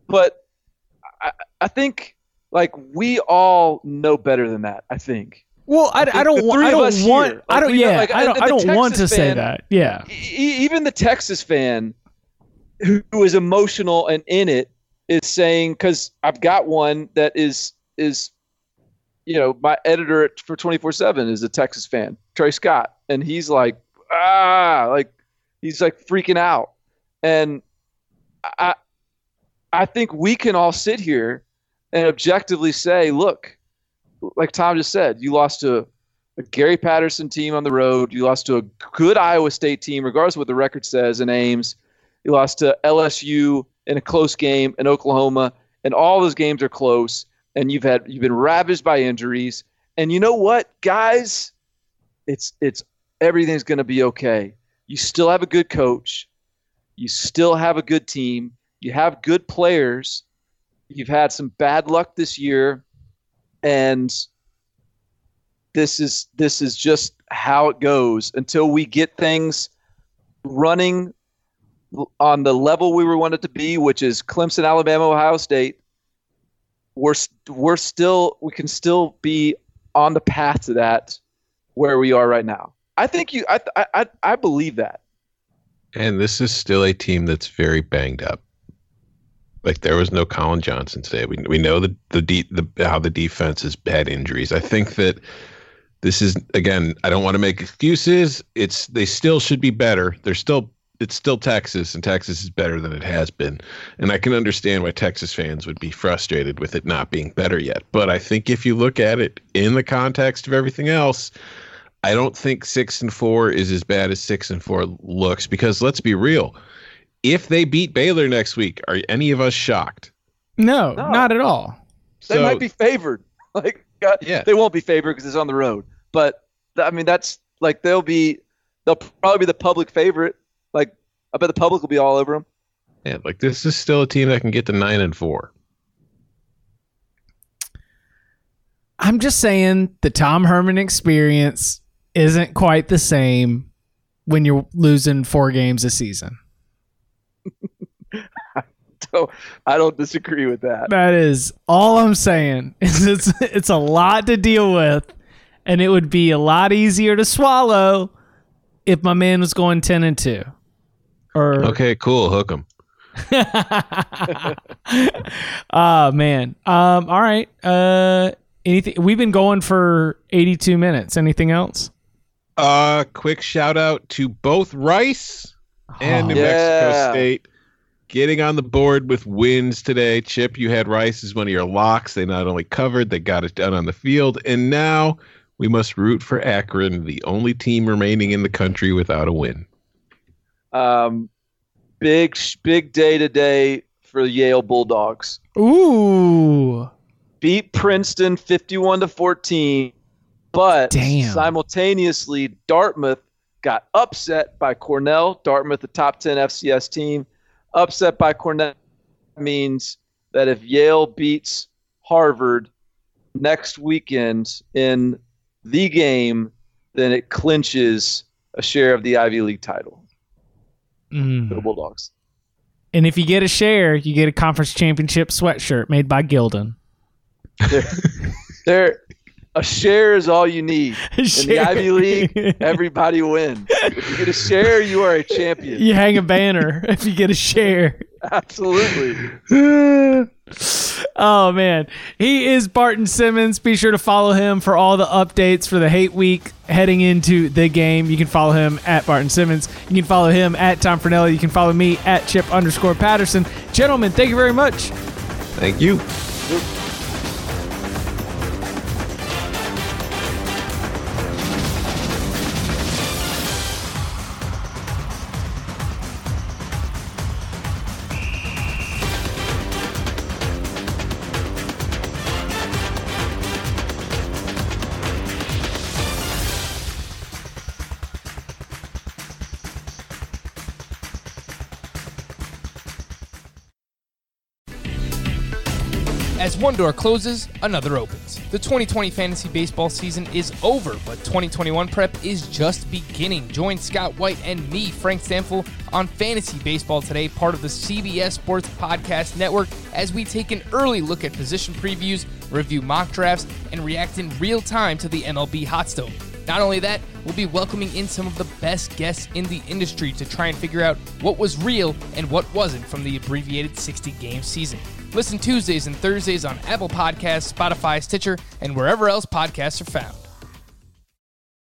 but I, I think like we all know better than that. I think. Well, I, I don't want. I don't want. I don't. we know, Yeah, like, I don't. I don't want to Texas say that. Yeah. E- even the Texas fan who who is emotional and in it is saying because I've got one that is is you know my editor at- for 24/7 is a Texas fan Trey Scott and he's like ah like he's like freaking out and I I think we can all sit here and objectively say look like Tom just said you lost to a Gary Patterson team on the road. You lost to a good Iowa State team, regardless of what the record says in Ames. You lost to LSU in a close game in Oklahoma, and all those games are close. And you've had you've been ravaged by injuries. And you know what, guys? It's it's everything's going to be okay. You still have a good coach. You still have a good team. You have good players. You've had some bad luck this year, and this is this is just how it goes until we get things running on the level we were wanted to be, which is Clemson, Alabama, Ohio State. We're we're still we can still be on the path to that where we are right now. I think you I I I believe that. And this is still a team that's very banged up. Like there was no Collin Johnson today. We we know the the, de- the how the defense has had injuries. I think that this is again. I don't want to make excuses. It's they still should be better. They're still it's still Texas, and Texas is better than it has been. And I can understand why Texas fans would be frustrated with it not being better yet. But I think if you look at it in the context of everything else, I don't think six and four is as bad as six and four looks. Because let's be real, if they beat Baylor next week, are any of us shocked? No, No. not at all. They So- might be favored. [laughs] Like God, Yeah. they won't be favored because it's on the road. But I mean, that's Like they'll be, they'll probably be the public favorite. Like I bet the public will be all over them. Yeah, like this is still a team that can get to nine and four. I'm just saying the Tom Herman experience isn't quite the same when you're losing four games a season. [laughs] So I don't disagree with that. That is all I'm saying. [laughs] Is it's it's a lot to deal with, and it would be a lot easier to swallow if my man was going ten and two. Or [laughs] Okay, cool. Hook them. oh man. Um. All right. Uh. Anything? We've been going for 82 minutes. Anything else? Uh, quick shout out to both Rice and New Yeah. Mexico State getting on the board with wins today. Chip, you had Rice as one of your locks. They not only covered, they got it done on the field, and now we must root for Akron, the only team remaining in the country without a win. Um, big big day today for the Yale Bulldogs. Ooh. Beat Princeton 51 to 14, but Damn. simultaneously Dartmouth got upset by Cornell. Dartmouth, the top 10 FCS team, upset by Cornell means that if Yale beats Harvard next weekend in the game, then it clinches a share of the Ivy League title for the Mm. Bulldogs. And if you get a share, you get a conference championship sweatshirt made by Gildan. There, [laughs] a share is all you need. [laughs] In the Ivy League, everybody wins. [laughs] If you get a share, you are a champion. You hang a banner if you get a share. Absolutely. [laughs] Oh man, he is Barton Simmons. Be sure to follow him for all the updates for the hate week heading into the game. You can follow him at Barton Simmons. You can follow him at Tom Fornelli. You can follow me at Chip underscore Patterson. Gentlemen, thank you very much. Thank you. Door closes, another opens. The 2020 fantasy baseball season is over, but 2021 prep is just beginning. Join Scott White and me, Frank Stampfl, on Fantasy Baseball Today, part of the CBS Sports Podcast Network, as we take an early look at position previews, review mock drafts, and react in real time to the MLB hot stove. Not only that, we'll be welcoming in some of the best guests in the industry to try and figure out what was real and what wasn't from the abbreviated 60 game season. Listen Tuesdays and Thursdays on Apple Podcasts, Spotify, Stitcher, and wherever else podcasts are found.